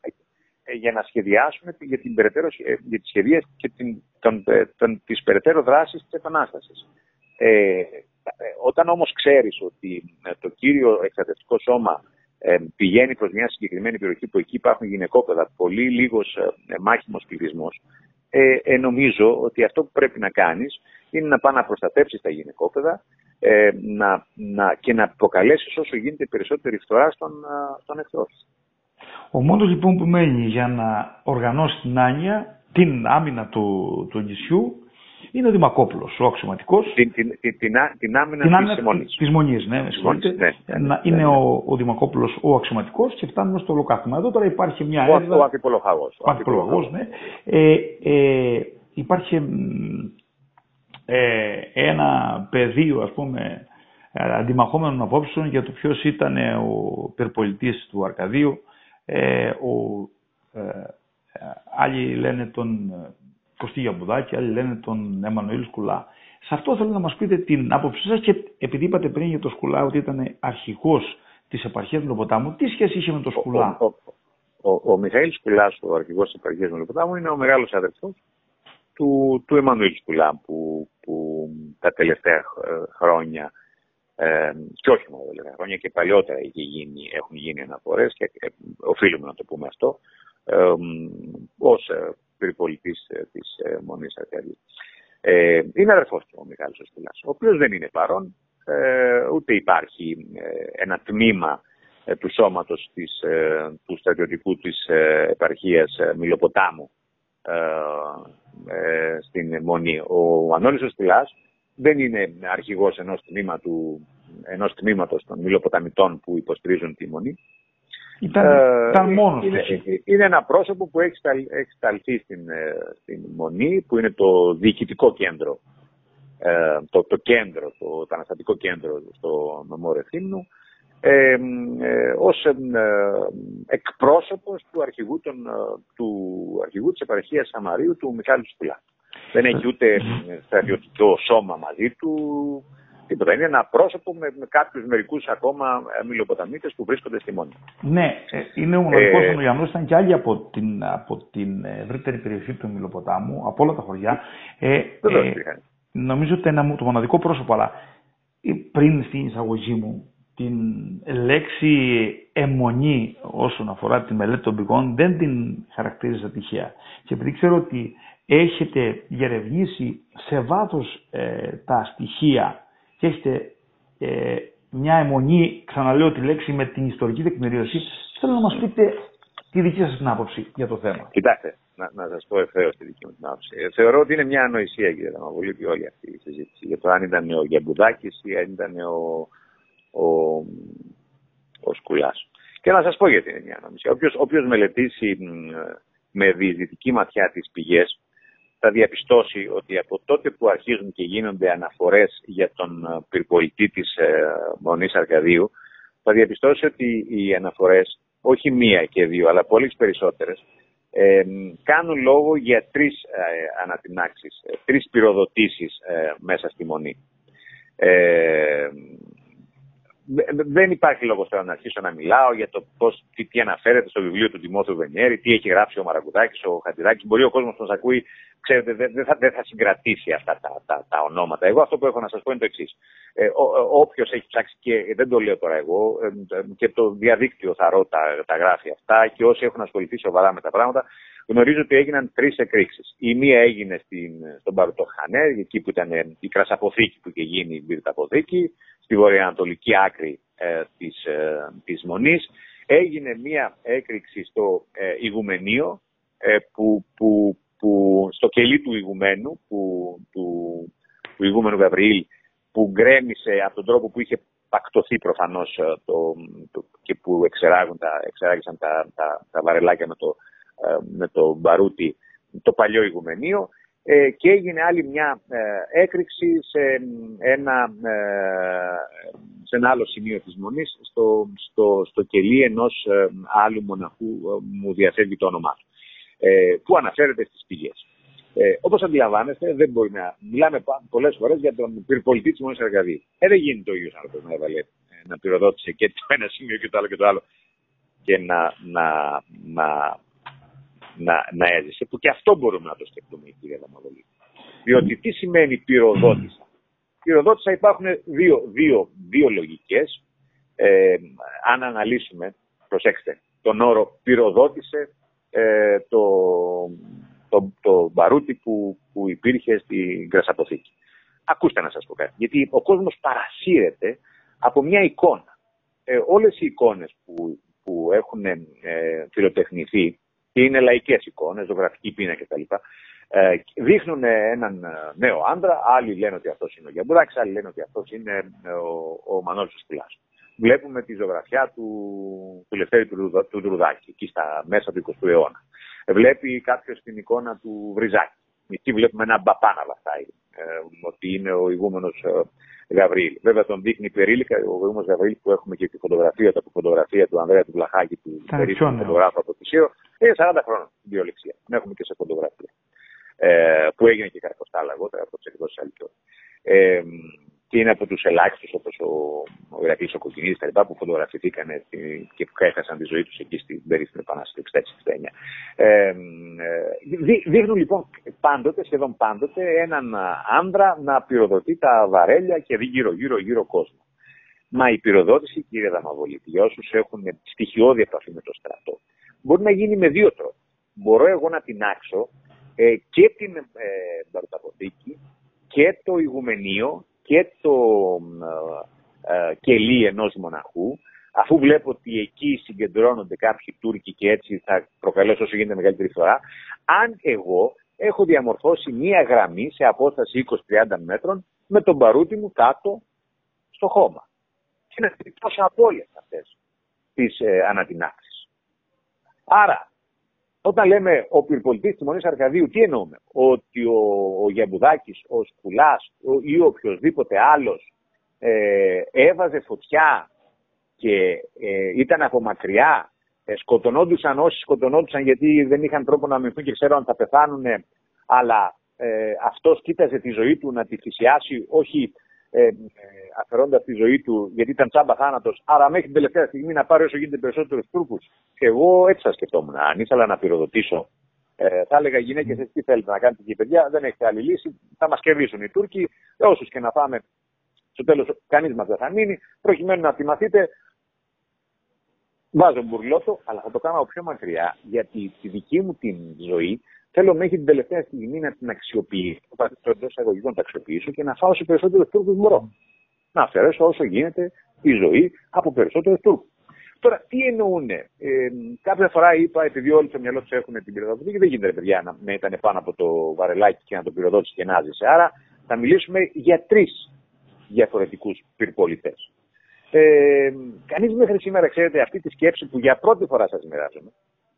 Speaker 2: για να σχεδιάσουν για, την περαιτέρω, για τις σχεδίες και την, τον, τον, τις περαιτέρω δράσεις της Επανάστασης. Ε, όταν όμως ξέρεις ότι το κύριο εξαρτητικό σώμα ε, πηγαίνει προς μια συγκεκριμένη περιοχή που εκεί υπάρχουν γυναικόπαιδα, πολύ λίγος ε, μάχημος πληθυσμός, ε, ε, νομίζω ότι αυτό που πρέπει να κάνεις είναι να πάει να προστατεύσεις τα γυναικόπαιδα ε, να, να, και να αποκαλέσεις όσο γίνεται περισσότερη φθορά στον, στον εχθρό
Speaker 1: Ο μόνος λοιπόν που μένει για να οργανώσει την άνοια, την άμυνα του, του νησιού, είναι ο Δημακόπουλος, ο αξιωματικός.
Speaker 2: Την, την, την, την, άμυνα της Μονή.
Speaker 1: Της Μονής, ναι, ναι, ναι, Είναι ο, ο Δημακόπουλος ο αξιωματικός και φτάνουμε στο ολοκαύτωμα. Εδώ τώρα υπάρχει μια
Speaker 2: ο, έρευνα. Ο Ακυπολογαγό.
Speaker 1: Ο Ακυπολογαγό, ναι. Ε, ε, υπάρχει ε, ένα πεδίο, ας πούμε, αντιμαχόμενων απόψεων για το ποιος ήταν ο υπερπολιτής του Αρκαδίου. Ε, ο, ε, άλλοι λένε τον Κωστή Γιαμπουδάκη, άλλοι λένε τον Εμμανουήλ Σκουλά. Σε αυτό θέλω να μας πείτε την άποψή σας και επειδή είπατε πριν για τον Σκουλά ότι ήταν αρχηγός της επαρχίας του Λοποτάμου, τι σχέση είχε με τον Σκουλά;
Speaker 2: Ο, ο, ο, ο Μιχαήλ Σκουλάς, ο αρχηγός της επαρχίας του Λοποτάμου, είναι ο μεγάλος αδερφός του, του Εμμανουήλ Σκουλά, που, που τα τελευταία χρόνια ε, και όχι μόνο τελευταία χρόνια και παλιότερα γίνει, έχουν γίνει αναφορές και ε, οφείλουμε να το πούμε αυτό, ε, ως ε, περιπολιτής ε, της ε, Μονής Αρκαδίου. Ε, είναι αδερφός του ο Μιχάλης Οσκουλάς, ο οποίος δεν είναι παρόν, ε, ούτε υπάρχει ε, ένα τμήμα του σώματος της, του στρατιωτικού της επαρχίας Μιλοποτάμου στην Μονή. Ο Ανώλης Οσκουλάς δεν είναι αρχηγός ενός, τμήματου, ενός τμήματος των Μιλοποταμιτών που υποστηρίζουν τη Μονή.
Speaker 1: Ήταν, ε, ήταν μόνος
Speaker 2: είναι, είναι, ένα πρόσωπο που έχει, σταλθεί στην, ε, στην Μονή, που είναι το διοικητικό κέντρο, ε, το, το κέντρο, το, αναστατικό κέντρο στο νομό Ρεθύμνου, ε, ε, ως ε, εκπρόσωπος του αρχηγού, των, του αρχηγού της επαρχίας Σαμαρίου, του Μιχάλη Σκουλά. Δεν έχει ούτε στρατιωτικό σώμα μαζί του, τίποτα. Είναι ένα πρόσωπο με, με κάποιους μερικούς ακόμα μιλοποταμίτες που βρίσκονται στη μόνη.
Speaker 1: Ναι, ε, είναι ο μοναδικός ε, ήταν και άλλοι από την, από την ευρύτερη περιοχή του Μιλοποτάμου, από όλα τα χωριά. Ε, ε, νομίζω ότι είναι το μοναδικό πρόσωπο, αλλά πριν στην εισαγωγή μου, την λέξη αιμονή όσον αφορά τη μελέτη των πηγών δεν την χαρακτήριζα τυχαία. Και επειδή ξέρω ότι έχετε διερευνήσει σε βάθος ε, τα στοιχεία και έχετε ε, μια αιμονή, ξαναλέω τη λέξη με την ιστορική τεκμηρίωση, θέλω να μας πείτε τη δική σας την άποψη για το θέμα.
Speaker 2: Κοιτάξτε, να, να σας πω ευθέως τη δική μου την άποψη. Ε, θεωρώ ότι είναι μια ανοησία, κύριε Δαμαβολίτη, όλη αυτή η συζήτηση για το αν ήταν ο Γιαμπουδάκης ή αν ήταν ο, ο, ο Σκουλάς. Και να σας πω γιατί είναι μια ανοησία. Όποιος, όποιος μελετήσει με διεισδυτική ματιά τις πηγές, θα διαπιστώσει ότι από τότε που αρχίζουν και γίνονται αναφορές για τον ε, πυρπολιτή της ε, Μονής Αρκαδίου, θα διαπιστώσει ότι οι αναφορές, όχι μία και δύο, αλλά πολλές περισσότερες, ε, κάνουν λόγο για τρεις ε, ανατινάξεις, ε, τρεις πυροδοτήσεις μέσα στη Μονή. Ε, δεν υπάρχει λόγος τώρα να αρχίσω να μιλάω για το πώς, τι, τι αναφέρεται στο βιβλίο του Τιμόθεου Βενιέρη, τι έχει γράψει ο Μαραγκουδάκη, ο Χατζηδάκης. Μπορεί ο κόσμος που μας ακούει, ξέρετε, δεν, δεν, θα, δεν θα συγκρατήσει αυτά τα, τα, τα, ονόματα. Εγώ αυτό που έχω να σας πω είναι το εξής. Ε, Όποιος έχει ψάξει, και δεν το λέω τώρα εγώ, ε, και το διαδίκτυο θα ρω τα, τα γράφει αυτά, και όσοι έχουν ασχοληθεί σοβαρά με τα πράγματα, γνωρίζω ότι έγιναν τρεις εκρήξεις. Η μία έγινε στην, στον Παρουτοχανέ, εκεί που ήταν η κρασαποθήκη που είχε γίνει η μπυρταποθήκη στη βορειοανατολική άκρη ε, της, ε, της Μονής. Έγινε μία έκρηξη στο ε, Ιγουμενίο, ε, που, που, που, στο κελί του Ιγουμένου, που, του, του Ιγούμενου Γαβριήλ, που γκρέμισε από τον τρόπο που είχε πακτωθεί προφανώς ε, το, το, και που εξεράγουν τα, εξεράγησαν τα, τα, τα βαρελάκια με το, με το μπαρούτι το παλιό Ιγουμενίο ε, και έγινε άλλη μια ε, έκρηξη σε ένα, ε, σε ένα άλλο σημείο της Μονής, στο, στο, στο κελί ενός άλλου μοναχού, μου διαφεύγει το όνομά του, που αναφέρεται στις πηγές. Ε, Όπως αντιλαμβάνεστε, δεν μπορεί να μιλάμε πολλές φορές για τον πυρπολιτή της Μονής Αργαδίου. Ε, δεν γίνεται ο ίδιος άνθρωπο να έβαλε να πυροδότησε και το ένα σημείο και το άλλο και το άλλο και να, να, να να, να έζησε, που και αυτό μπορούμε να το σκεφτούμε, κύριε Δαμαδολή. Διότι τι σημαίνει πυροδότησα; Πυροδότησα υπάρχουν δύο, δύο, δύο λογικές. Ε, αν αναλύσουμε, προσέξτε, τον όρο πυροδότησε ε, το, το, το μπαρούτι που, που υπήρχε στην Κρασαποθήκη. Ακούστε να σας πω κάτι. Γιατί ο κόσμος παρασύρεται από μια εικόνα. Ε, όλες οι εικόνες που, που έχουν ε, φιλοτεχνηθεί και είναι λαϊκές εικόνες, ζωγραφική πείνα κτλ. Ε, δείχνουν έναν ε, νέο άντρα, άλλοι λένε ότι αυτός είναι ο Γιαμπουράκης, άλλοι λένε ότι αυτός είναι ε, ο, ο Μανώλης Βλέπουμε τη ζωγραφιά του, του Λευτέρη του, του Δρουδάκη, εκεί στα μέσα του 20ου αιώνα. Βλέπει κάποιος την εικόνα του Βριζάκη. Εκεί βλέπουμε ένα μπαπά να βαστάει, ε, ότι είναι ο ηγούμενος ε, Γαβρίλ. Βέβαια τον δείχνει περίληκα ο ηγούμενο Γαβρίλ που έχουμε και τη φωτογραφία, τα φωτογραφία του Ανδρέα του Βλαχάκη, του περίφημου φωτογράφου από τη Σύρο. Είναι 40 χρόνια στην βιολεξία. Την έχουμε και σε φωτογραφία. Ε, που έγινε και καρποστά αργότερα από τι εκδόσεις Αλυτό. Ε, και είναι από τους ελάχιστους όπως ο, ο Ηρακλής ο Κοκκινίδης που φωτογραφηθήκαν και που έχασαν τη ζωή τους εκεί στην περίφημη Επανάσταση του 66-69. Ε, δείχνουν λοιπόν πάντοτε, σχεδόν πάντοτε, έναν άνδρα να πυροδοτεί τα βαρέλια και δει γύρω-γύρω γύρω κόσμο. Μα η πυροδότηση, κύριε Δαμαβολίτη, για όσους έχουν στοιχειώδη επαφή με το στρατό, μπορεί να γίνει με δύο τρόπους. Μπορώ εγώ να τεινάξω ε, και την ε, και το ηγουμενείο και το ε, ε, κελί ενός μοναχού, αφού βλέπω ότι εκεί συγκεντρώνονται κάποιοι Τούρκοι και έτσι θα προκαλέσω όσο γίνεται μεγαλύτερη φορά, αν εγώ έχω διαμορφώσει μία γραμμή σε απόσταση 20-30 μέτρων με τον παρούτι μου κάτω στο χώμα. Και να εκτυπώσω από όλες αυτές τις ε, Άρα, όταν λέμε ο πυρπολιτής της Μονή Αρκαδίου, τι εννοούμε; Ότι ο, ο Γιαμπουδάκης, ο Σκουλάς ή οποιοδήποτε άλλος ε, έβαζε φωτιά και ε, ήταν από μακριά, ε, σκοτωνόντουσαν όσοι σκοτωνόντουσαν γιατί δεν είχαν τρόπο να αμυνθούν και ξέρουν αν θα πεθάνουν, αλλά ε, αυτός κοίταζε τη ζωή του να τη θυσιάσει, όχι ε, ε, αφαιρώντας τη ζωή του γιατί ήταν τσάμπα θάνατος, άρα μέχρι την τελευταία στιγμή να πάρει όσο γίνεται περισσότερους Τούρκους. Και εγώ έτσι θα σκεφτόμουν. Αν ήθελα να πυροδοτήσω, ε, θα έλεγα γυναίκες, εσεί τι θέλετε να κάνετε και παιδιά, δεν έχετε άλλη λύση. Θα μας κερδίσουν οι Τούρκοι, όσους και να πάμε. Στο τέλος, κανείς μας δεν θα μείνει. Προκειμένου να θυμαθείτε, βάζω μπουρλότο, αλλά θα το κάνω πιο μακριά, γιατί τη δική μου την ζωή θέλω μέχρι την τελευταία στιγμή να την αξιοποιήσω, το εντός εισαγωγικών να αξιοποιήσω και να φάω σε περισσότερους Τούρκους μπορώ. Να αφαιρέσω όσο γίνεται τη ζωή από περισσότερους Τούρκους. Τώρα, τι εννοούν. Ε, κάποια φορά είπα, επειδή όλοι στο μυαλό τους έχουν την πυροδότηση, δεν γίνεται, παιδιά, να, να ήταν πάνω από το βαρελάκι και να το πυροδότησε και να ζήσει. Άρα, θα μιλήσουμε για τρεις διαφορετικούς πυρπολιτέ. Ε, Κανείς μέχρι σήμερα, ξέρετε, αυτή τη σκέψη που για πρώτη φορά σας μοιράζομαι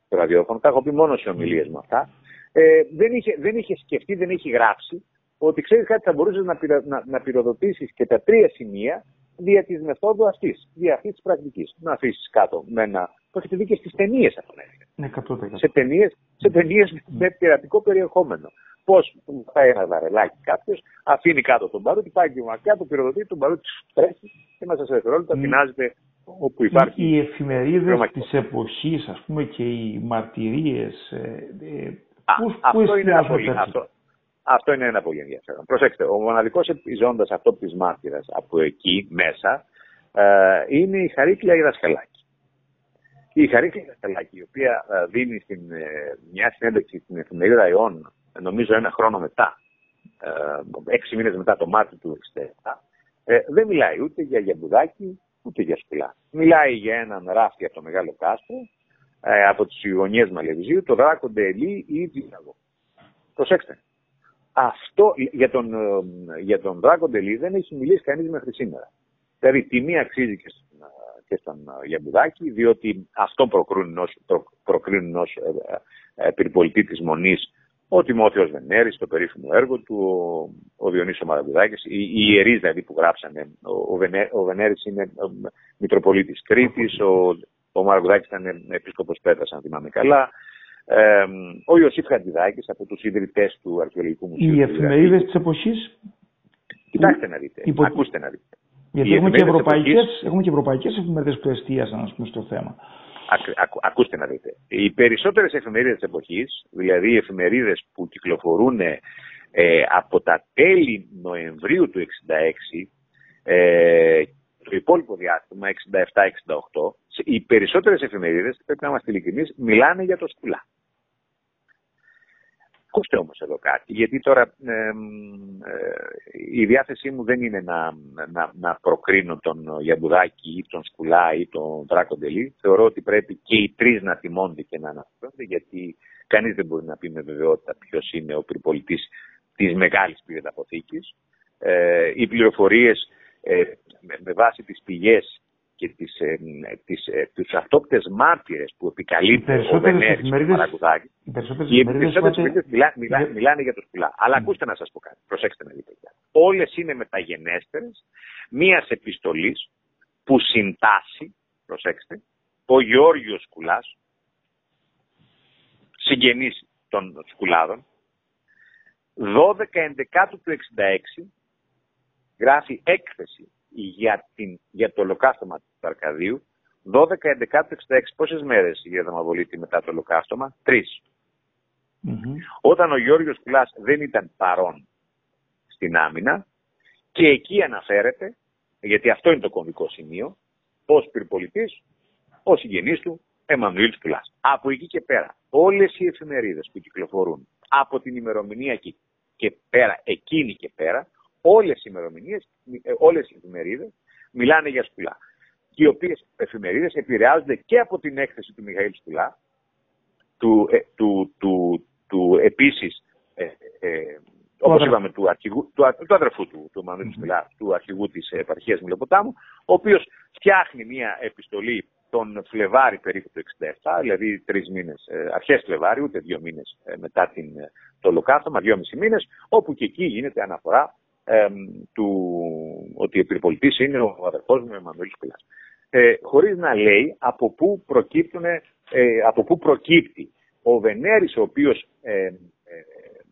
Speaker 2: στο ραδιόφωνο, τα έχω πει μόνο σε ομιλίες με αυτά, ε, δεν, είχε, δεν είχε σκεφτεί, δεν είχε γράψει ότι ξέρεις κάτι, θα μπορούσες να, πυρο, να, να πυροδοτήσεις και τα τρία σημεία δια της μεθόδου αυτής, δια αυτής της πρακτικής. Να αφήσεις κάτω με ένα. Το έχετε δει και στις ταινίες αυτό.
Speaker 1: Ναι,
Speaker 2: σε ταινίες σε ταινίες με πειρατικό περιεχόμενο. Πώς πάει ένα βαρελάκι κάποιος, αφήνει κάτω τον παρούτι, πάει και μακριά, το πυροδοτεί, τον παρούτι τρέχει και μέσα σε δευτερόλεπτα mm. πεινάζεται όπου υπάρχει.
Speaker 1: Οι εφημερίδες της εποχής, ας πούμε, και οι μαρτυρίες. Ε, ε,
Speaker 2: αυτό, είναι ένα πολύ, αυτό, αυτό είναι ένα πολύ ενδιαφέρον. Προσέξτε, ο μοναδικός επιζώντας αυτό της μάρτυρας από εκεί μέσα ε, είναι η Χαρίκλια Ιδασκαλάκη. Η Χαρίκλια Ιδασκαλάκη, η οποία ε, δίνει στην, ε, μια συνέντευξη στην εφημερίδα ΕΟΝ, νομίζω ένα χρόνο μετά, ε, έξι μήνες μετά το Μάρτιο του 1967, ε, δεν μιλάει ούτε για γιαμπουδάκι, ούτε για σκουλά. Μιλάει για έναν ράφτη από το Μεγάλο Κάστρο, ε, από τις γωνιές Μαλεβιζίου, το Δράκο Ντελή ή Τζιναγό. Προσέξτε. Αυτό για τον, ε, για τον Δράκο Ντελή δεν έχει μιλήσει κανείς μέχρι σήμερα. Δηλαδή, τιμή αξίζει και, στον, ε, και στον Γιαμπουδάκη, διότι αυτό προκρίνουν ως, προ, προκρίνουν ως ε, ε, περιπολιτή της Μονής ο Τιμόθεος Βενέρης, το περίφημο έργο του, ο, ο Διονύσος Μαραβουδάκης, οι, οι ιερείς δηλαδή που γράψανε. Ο, ο, Βενέ, ο Βενέρης είναι ο, Μητροπολίτης Κρήτης, ο, ο Μαραβουδάκης ήταν επίσκοπος Πέτρας, αν θυμάμαι καλά. Ε, ο Ιωσήφ Χαντιδάκης από τους ιδρυτές του Αρχαιολογικού Μουσείου.
Speaker 1: Οι εφημερίδες της εποχής;
Speaker 2: Κοιτάξτε να δείτε, υπο... ακούστε να δείτε.
Speaker 1: Γιατί έχουμε και, ευρωπαϊκές, εποχής... έχουμε και ευρωπαϊκές εφημερίδες που εστίασαν πούμε, στο θέμα.
Speaker 2: ακούστε να δείτε. Οι περισσότερες εφημερίδες της εποχής, δηλαδή οι εφημερίδες που κυκλοφορούν ε, από τα τέλη Νοεμβρίου του 1966 ε, το υπόλοιπο διάστημα, 67-68, οι περισσότερες εφημερίδες, πρέπει να είμαστε ειλικρινείς, μιλάνε για το σκουλά. Ακούστε όμως εδώ κάτι, γιατί τώρα ε, η διάθεσή μου δεν είναι να, να, να προκρίνω τον Γιαμπουδάκη ή τον Σκουλά ή τον Δράκοντελή. Θεωρώ ότι πρέπει και οι τρεις να τιμώνται και να αναφέρονται, γιατί κανείς δεν μπορεί να πει με βεβαιότητα ποιος είναι ο πυρπολιτής της μεγάλης πυρεταποθήκης. Ε, οι πληροφορίες ε, με, με βάση τις πηγές και τις, ε, τις, ε, τους αυτόπτες μάρτυρες που επικαλείται ο Βενέρης του Μαρακουδάκη. Οι περισσότερες εφημερίδες μιλά, μιλά, για... μιλάνε για το σκουλά. Αλλά mm. ακούστε να σας πω κάτι. Προσέξτε να δείτε. Όλες είναι μεταγενέστερες μίας επιστολής που συντάσσει, προσέξτε, ο Γεώργιος Σκουλάς, συγγενής των σκουλάδων, 12-11 του 66 γράφει έκθεση για, την, για το ολοκαύτωμα του Αρκαδίου 12-11-66. Πόσες μέρες η Δαμαβολίτη μετά το ολοκαύτωμα; Τρεις. Mm-hmm. Όταν ο Γιώργος Κουλάς δεν ήταν παρόν στην άμυνα και εκεί αναφέρεται, γιατί αυτό είναι το κομβικό σημείο, ως πυρπολιτής, ο συγγενής του Εμμανουήλ Κουλάς. Από εκεί και πέρα, όλες οι εφημερίδες που κυκλοφορούν από την ημερομηνία εκεί και πέρα, εκείνη και πέρα, όλες οι ημερομηνίες, ε, όλες οι εφημερίδες μιλάνε για σκουλά. Και οι οποίες εφημερίδες επηρεάζονται και από την έκθεση του Μιχαήλ Σκουλά, του, ε, του, του, του επίσης, ε, ε, όπως είπαμε, του, αρχηγού, του, του αδερφού του, του Μανουήλ Σκουλά, του αρχηγού της επαρχίας Μιλοποτάμου, ο οποίος φτιάχνει μια επιστολή τον Φλεβάρι περίπου του 67, δηλαδή τρεις μήνες, αρχές Φλεβάρι, ούτε δύο μήνες μετά την, το ολοκαύτωμα, δυόμισι μήνες, όπου και εκεί γίνεται αναφορά του, ότι ο πυρπολιτής είναι ο αδερφός μου Εμμανουήλ Σπηλάς. Ε, χωρίς να λέει από πού, προκύπτουν, ε, από πού προκύπτει ο Βενέρης ο οποίος ε, ε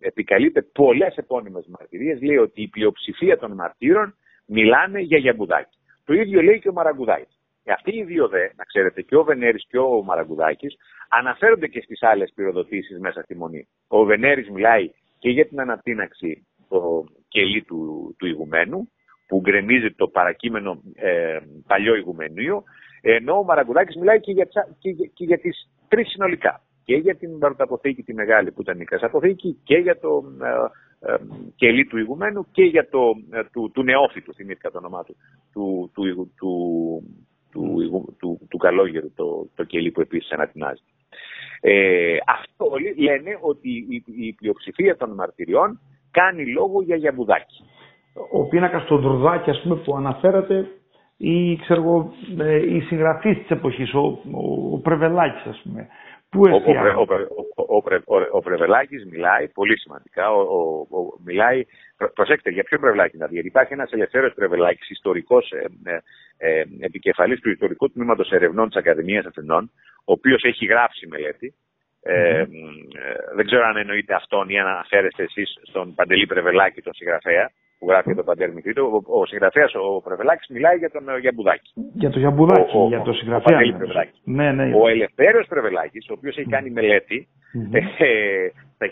Speaker 2: επικαλείται πολλές επώνυμες μαρτυρίες, λέει ότι η πλειοψηφία των μαρτύρων μιλάνε για Γιαμπουδάκη. Το ίδιο λέει και ο Μαραγκουδάκης. Και αυτοί οι δύο δε, να ξέρετε, και ο Βενέρης και ο Μαραγκουδάκης, αναφέρονται και στις άλλες πυροδοτήσεις μέσα στη Μονή. Ο Βενέρης μιλάει και για την ανατείναξη το κελί του, του ηγουμένου, που γκρεμίζει το παρακείμενο ε, παλιό ηγουμενείο, ενώ ο Μαραγκουδάκης μιλάει και για, και, και για τις τρεις συνολικά. Και για την Πρωταποθήκη τη Μεγάλη που ήταν η Κασαποθήκη και για το ε, ε, κελί του ηγουμένου και για το ε, του, του νεόφυτου, θυμήθηκα το όνομά του, του, του, του, του, του, του καλόγερου, το, το κελί που επίσης ανατινάζει. Ε, αυτό λένε ότι η, η πλειοψηφία των μαρτυριών κάνει λόγο για γιαμπουδάκι.
Speaker 1: Ο πίνακας στο Ντρουδάκι, ας πούμε, που αναφέρατε, ή ξέρω εγώ, ε, η συγγραφής της εποχής, ο, ο, ο Πρεβελάκης, ας πούμε. Πού ο,
Speaker 2: ο, ο, ο, Πρεβελάκης μιλάει πολύ σημαντικά. Ο, ο, μιλάει, προσέξτε, για ποιο Πρεβελάκη να δει. Γιατί υπάρχει ένας ελευθέρος Πρεβελάκης, ιστορικός, ε, ε, ε, επικεφαλής του ιστορικού τμήματος ερευνών της Ακαδημίας Αθηνών, ο οποίος έχει γράψει μελέτη, ε, mm δεν ξέρω αν εννοείται αυτόν ή αν αναφέρεστε εσείς στον Παντελή Πρεβελάκη, τον συγγραφέα, που γράφει για τον Παντέλη Μικρήτο. Ο, ο συγγραφέας, ο Πρεβελάκης, μιλάει για τον Γιαμπουδάκη.
Speaker 1: Για τον Γιαμπουδάκη, ο, για τον συγγραφέα.
Speaker 2: Ο, ναι, ναι, ο Ελευθέριος Πρεβελάκης, ο οποίος έχει κάνει μελέτη mm-hmm. ε, τα 1966,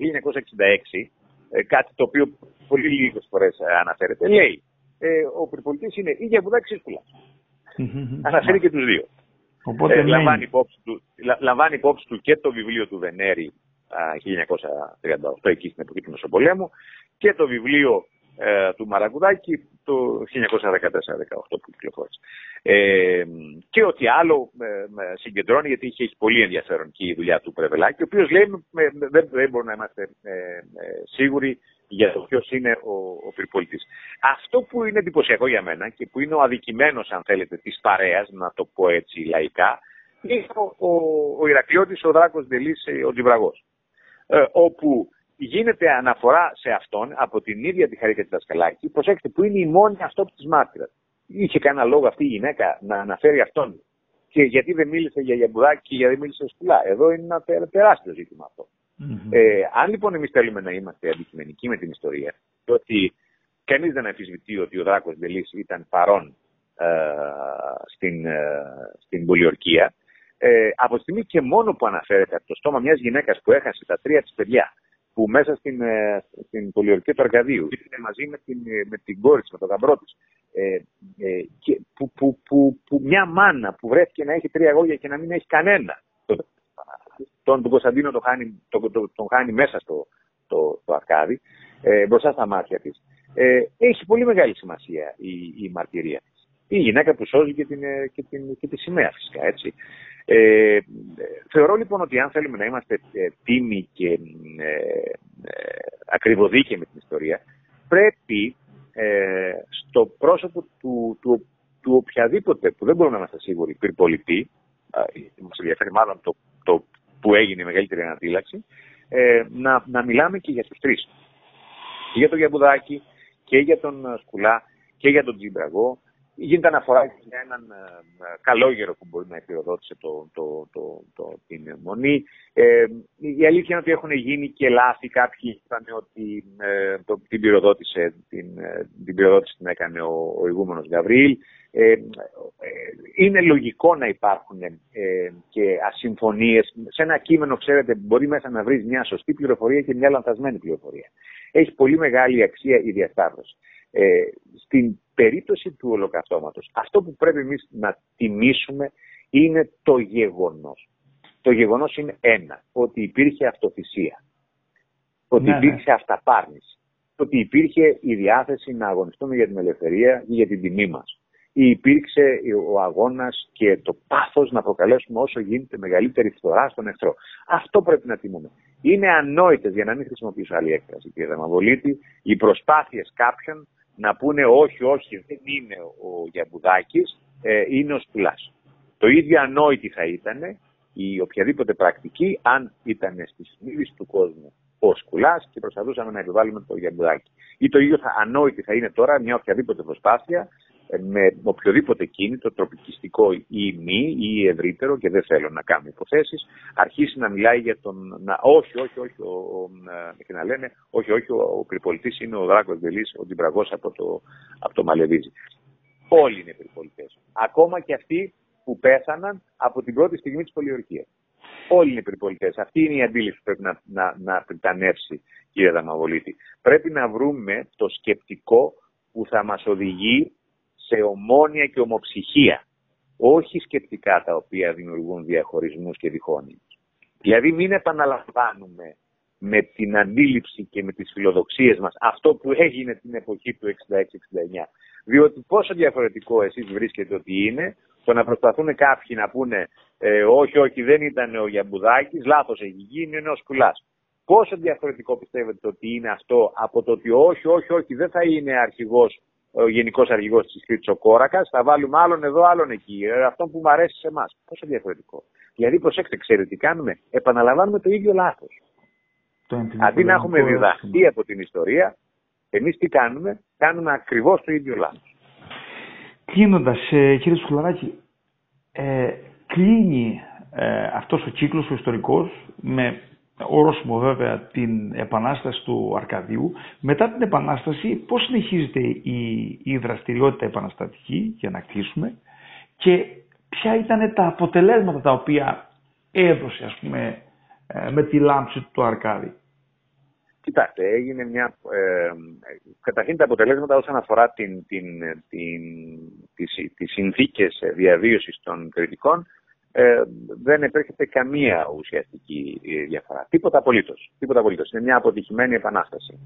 Speaker 2: ε, κάτι το οποίο πολύ λίγες φορές αναφέρεται, λέει ε, ο περιπολιτή είναι ή Γιαμπουδάκης ή Σκουλάς. Mm-hmm. Αναφέρει και τους δύο. Οπότε, ε, ναι. λαμβάνει, υπόψη του, λαμβάνει υπόψη του και το βιβλίο του Βενέρη 1938, εκεί στην εποχή του Μεσοπολέμου, και το βιβλίο ε, του Μαραγκουδάκη το 1914-18 που κυκλοφόρησε. Ε, και ότι άλλο ε, συγκεντρώνει, γιατί είχε έχει πολύ ενδιαφέρον και η δουλειά του Πρεβελάκη, ο οποίος λέει δεν, δεν μπορούμε να είμαστε ε, ε, σίγουροι για το ποιος είναι ο, ο πυρπολιτής. Αυτό που είναι εντυπωσιακό για μένα και που είναι ο αδικημένος, αν θέλετε, της παρέας, να το πω έτσι λαϊκά, είναι ο, ο, ο Ηρακλειώτης, ο Δράκος Δελής, ο Τζιμπραγός. Ε, όπου γίνεται αναφορά σε αυτόν από την ίδια τη Χαρίκα Δασκαλάκη, προσέξτε, που είναι η μόνη τη μάρτυρας. Είχε κανένα λόγο αυτή η γυναίκα να αναφέρει αυτόν; Και γιατί δεν μίλησε για Γιαμπουδάκη και γιατί δεν μίλησε για Σκουλά; Εδώ είναι ένα τεράστιο ζήτημα αυτό. Mm-hmm. Ε, αν λοιπόν εμείς θέλουμε να είμαστε αντικειμενικοί με την ιστορία, και ότι κανείς δεν αμφισβητεί ότι ο Δράκος Μπελής ήταν παρόν ε, στην, ε, στην πολιορκία, ε, από τη στιγμή και μόνο που αναφέρεται από το στόμα μιας γυναίκας που έχασε τα τρία της παιδιά, που μέσα στην, ε, στην πολιορκία του Αρκαδίου ήταν μαζί με την, ε, με την κόρη με τον γαμπρό της. Ε, ε, που, που, που, που, μια μάνα που βρέθηκε να έχει τρία αγόρια και να μην έχει κανένα. Τον, τον Κωνσταντίνο τον χάνει, τον, τον, τον χάνει μέσα στο το, το Αρκάδι, ε, μπροστά στα μάτια της. Ε, έχει πολύ μεγάλη σημασία η, η μαρτυρία της. Η γυναίκα που σώζει και, την, και, την, και τη σημαία φυσικά, έτσι. Ε, θεωρώ λοιπόν ότι αν θέλουμε να είμαστε ε, τίμοι και ε, ε, ακριβοδίκαιοι με την ιστορία, πρέπει ε, στο πρόσωπο του, του, του οποιαδήποτε, που δεν μπορούμε να είμαστε σίγουροι, πυρπολιτή, μας ενδιαφέρει μάλλον το, το που έγινε η μεγαλύτερη ανατήλαξη, ε, να, να μιλάμε και για τους τρεις. Και για τον Γιαμπουδάκη, και για τον Σκουλά, και για τον Τζιμπραγό, Γίνεται αναφορά για έναν ε, ε, καλόγερο που μπορεί να επιρροδότησε το, το, το, το, την μονή. Ε, η αλήθεια είναι ότι έχουν γίνει και λάθη. Κάποιοι είπαν ότι ε, το, την, πυροδότησε, την, ε, την πυροδότηση την έκανε ο, ο ηγούμενος Γαβρίλ. Ε, είναι λογικό να υπάρχουν και ασυμφωνίες. Σε ένα κείμενο, ξέρετε, μπορεί μέσα να βρεις μια σωστή πληροφορία και μια λανθασμένη πληροφορία. Έχει πολύ μεγάλη αξία η διασταύρωση. Ε, στην περίπτωση του ολοκαυτώματος, αυτό που πρέπει εμείς να τιμήσουμε είναι το γεγονός. Το γεγονός είναι ένα, ότι υπήρχε αυτοθυσία, ότι ναι, ναι. υπήρχε αυταπάρνηση, ότι υπήρχε η διάθεση να αγωνιστούμε για την ελευθερία και για την τιμή μας. Υπήρξε ο αγώνας και το πάθος να προκαλέσουμε όσο γίνεται μεγαλύτερη φθορά στον εχθρό. Αυτό πρέπει να τιμούμε. Είναι ανόητες, για να μην χρησιμοποιήσω άλλη έκφραση, κύριε Δαμαβολίτη, οι προσπάθειες κάποιων να πούνε όχι, όχι, δεν είναι ο Γιαμπουδάκης, ε, είναι ο Σκουλάς. Το ίδιο ανόητη θα ήταν η οποιαδήποτε πρακτική αν ήταν στη συνείδηση του κόσμου ο Σκουλάς και προσπαθούσαμε να επιβάλλουμε το Γιαμπουδάκη. Ή το ίδιο θα, ανόητη θα είναι τώρα μια οποιαδήποτε προσπάθεια ε, με οποιοδήποτε κίνητο, τροπικιστικό ή μη ή ευρύτερο και δεν θέλω να κάνω υποθέσεις, αρχίσει να μιλάει για τον... Να, όχι, όχι, όχι, ο, ο, και να λένε, όχι, όχι, ο, ο Πριπολιτής είναι ο Δράκος Δελής, ο Τιμπραγός από το, από το Μαλεβίζι. Όλοι είναι Πριπολιτές. Ακόμα και αυτοί που πέθαναν από την πρώτη στιγμή της πολιορκίας. Όλοι είναι περιπολιτές. Αυτή είναι η αντίληψη που πρέπει να, να, να πριτανεύσει, κύριε Δαμαβολίτη. Πρέπει να βρούμε το σκεπτικό που θα μας οδηγεί σε ομόνια και ομοψυχία. Όχι σκεπτικά τα οποία δημιουργούν διαχωρισμούς και διχόνοιες. Δηλαδή μην επαναλαμβάνουμε με την αντίληψη και με τις φιλοδοξίες μας αυτό που έγινε την εποχή του 66-69. Διότι πόσο διαφορετικό εσείς βρίσκετε ότι είναι το να προσπαθούν κάποιοι να πούνε ε, όχι, όχι, δεν ήταν ο Γιαμπουδάκης, λάθος έχει γίνει, είναι ο Σκουλάς. Πόσο διαφορετικό πιστεύετε ότι είναι αυτό από το ότι όχι, όχι, όχι, δεν θα είναι αρχηγός, ο γενικός αρχηγός της Κρήτης ο Κόρακας, θα βάλουμε άλλον εδώ, άλλον εκεί. Ε, αυτόν που μου αρέσει σε εμάς. Πόσο διαφορετικό. Δηλαδή, προσέξτε, ξέρετε τι κάνουμε; Επαναλαμβάνουμε το ίδιο λάθος. Αντί να έχουμε διδαχθεί από την ιστορία, εμείς τι κάνουμε, κάνουμε ακριβώς το ίδιο λάθος.
Speaker 1: Κλείνοντας, ε, κύριε Σουλαράκη, ε, κλείνει ε, αυτός ο κύκλος ο ιστορικός με όροσμο βέβαια την επανάσταση του Αρκαδίου. Μετά την επανάσταση πώς συνεχίζεται η, η δραστηριότητα επαναστατική για να κλείσουμε και ποια ήταν τα αποτελέσματα τα οποία έδωσε ας πούμε ε, με τη λάμψη του Αρκάδη;
Speaker 2: Κοιτάξτε, έγινε μια. Ε, καταρχήν τα αποτελέσματα όσον αφορά την, την, την, τις, τις συνθήκες διαβίωσης των κριτικών ε, δεν επέρχεται καμία ουσιαστική διαφορά. Τίποτα απολύτως. Τίποτα απολύτως. Είναι μια αποτυχημένη επανάσταση.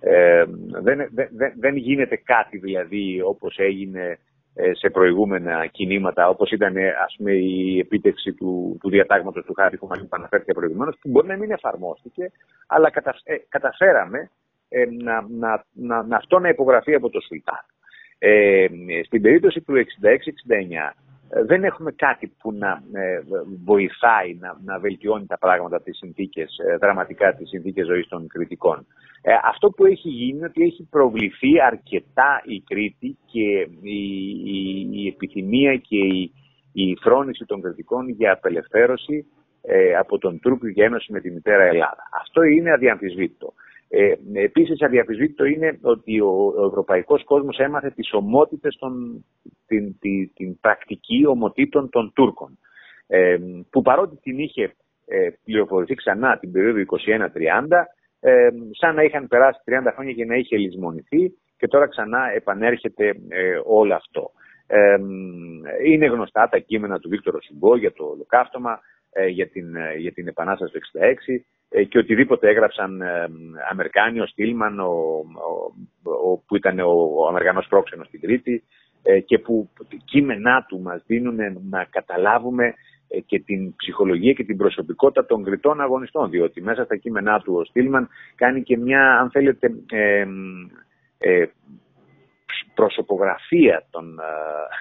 Speaker 2: Ε, δεν, δεν, δεν γίνεται κάτι δηλαδή όπως έγινε ε, σε προηγούμενα κινήματα, όπως ήταν ας πούμε, η επίτευξη του, του διατάγματος του Χάρη που αναφέρθηκε προηγουμένως, που μπορεί να μην εφαρμόστηκε, αλλά ε, καταφέραμε ε, να, να, να, να, αυτό να υπογραφεί από το Σουλτάν. Ε, στην περίπτωση του 66-69 δεν έχουμε κάτι που να βοηθάει να, να βελτιώνει τα πράγματα, τις συνθήκες, δραματικά τις συνθήκες ζωής των κριτικών. Ε, αυτό που έχει γίνει είναι ότι έχει προβληθεί αρκετά η Κρήτη και η, η, η επιθυμία και η, η φρόνηση των κριτικών για απελευθέρωση ε, από τον Τούρκο για ένωση με τη μητέρα Ελλάδα. Αυτό είναι αδιαμφισβήτητο. Ε, επίσης αδιαμφισβήτητο είναι ότι ο, ο ευρωπαϊκός κόσμος έμαθε τις ομότητες, των, την, την, την πρακτική ομοτήτων των Τούρκων. Ε, που παρότι την είχε ε, πληροφορηθεί ξανά την περίοδο 21-30, ε, σαν να είχαν περάσει 30 χρόνια και να είχε λησμονηθεί και τώρα ξανά επανέρχεται ε, όλο αυτό. Ε, είναι γνωστά τα κείμενα του Βίκτορο Σιμπό για το ολοκαύτωμα, ε, για, την, ε, για την Επανάσταση του 1966 και οτιδήποτε έγραψαν Αμερικάνοι, ο Στίλμαν, ο, ο, που ήταν ο, ο Αμερικανός πρόξενος στην Κρήτη και που κείμενά του μας δίνουν να καταλάβουμε ε, και την ψυχολογία και την προσωπικότητα των κριτών αγωνιστών. Διότι μέσα στα κείμενά του ο Στίλμαν κάνει και μια, αν θέλετε, ε, ε, προσωπογραφία των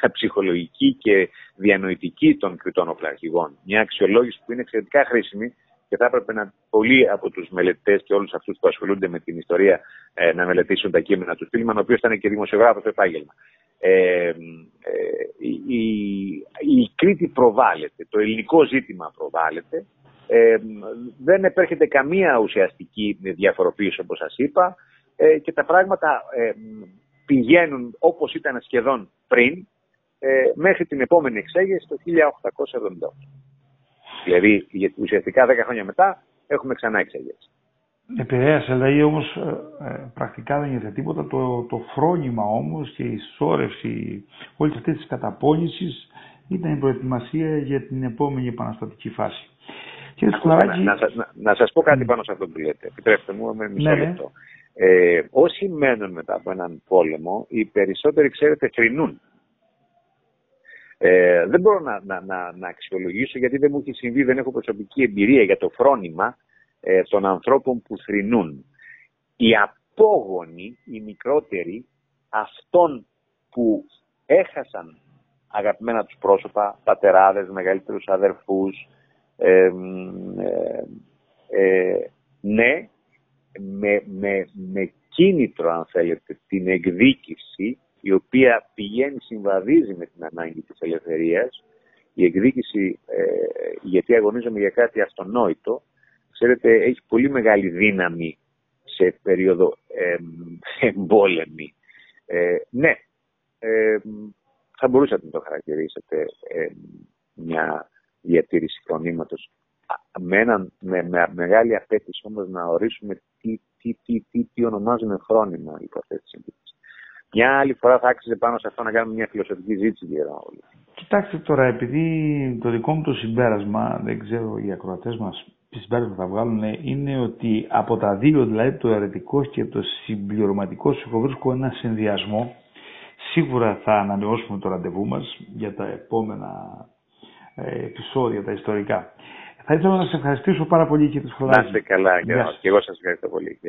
Speaker 2: ε, ψυχολογική και διανοητική των κριτών οπλαρχηγών. Μια αξιολόγηση που είναι εξαιρετικά χρήσιμη και θα έπρεπε να πολλοί από τους μελετητές και όλους αυτούς που ασχολούνται με την ιστορία ε, να μελετήσουν τα κείμενα του Στίλμαν, ο οποίος ήταν και δημοσιογράφος στο επάγγελμα. Ε, ε, η, η Κρήτη προβάλλεται, το ελληνικό ζήτημα προβάλλεται, ε, δεν επέρχεται καμία ουσιαστική διαφοροποίηση όπως σας είπα ε, και τα πράγματα ε, πηγαίνουν όπως ήταν σχεδόν πριν ε, μέχρι την επόμενη εξέγερση το 1878. Δηλαδή ουσιαστικά 10 χρόνια μετά έχουμε ξανά εξέγερση.
Speaker 1: Επηρέασε, δηλαδή όμως ε, ε, πρακτικά δεν είναι τίποτα. Το, το φρόνημα όμως και η σώρευση όλης αυτής της καταπώνησης ήταν η προετοιμασία για την επόμενη επαναστατική φάση.
Speaker 2: Κύριε Σκουλαράκη... Να, να, να, σας πω κάτι πάνω σε αυτό που λέτε. Επιτρέψτε μου με μισό ναι, ναι. λεπτό. Ε, όσοι μένουν μετά από έναν πόλεμο, οι περισσότεροι, ξέρετε, θρυνούν. Ε, δεν μπορώ να, να, να, να αξιολογήσω γιατί δεν μου έχει συμβεί, δεν έχω προσωπική εμπειρία για το φρόνημα ε, των ανθρώπων που θρηνούν. Οι απόγονοι, οι μικρότεροι, αυτών που έχασαν αγαπημένα τους πρόσωπα, πατεράδες, μεγαλύτερους αδερφούς, ε, ε, ναι, με, με, με κίνητρο αν θέλετε την εκδίκηση η οποία πηγαίνει, συμβαδίζει με την ανάγκη της ελευθερίας, η εκδίκηση, ε, γιατί αγωνίζομαι για κάτι αυτονόητο, ξέρετε, έχει πολύ μεγάλη δύναμη σε περίοδο ε, εμπόλεμη. Ε, ναι, ε, θα μπορούσατε να το χαρακτηρίσετε μια διατήρηση φωνήματος. Με, με, με, μεγάλη απέτηση όμως να ορίσουμε τι, τι, τι, τι, τι ονομάζουμε χρόνιμα υπό αυτές τις Μια άλλη φορά θα άξιζε πάνω σε αυτό να κάνουμε μια φιλοσοφική ζήτηση για όλοι.
Speaker 1: Κοιτάξτε τώρα, επειδή το δικό μου το συμπέρασμα, δεν ξέρω οι ακροατές μας τι συμπέρασμα θα βγάλουν, είναι ότι από τα δύο, δηλαδή το αιρετικό και το συμπληρωματικό βρίσκω ένα συνδυασμό. Σίγουρα θα ανανεώσουμε το ραντεβού μας για τα επόμενα ε, επεισόδια, τα ιστορικά. Θα ήθελα να σας ευχαριστήσω πάρα πολύ κύριε Σχολάκη.
Speaker 2: Να είστε καλά και εγώ σας ευχαριστώ πολύ.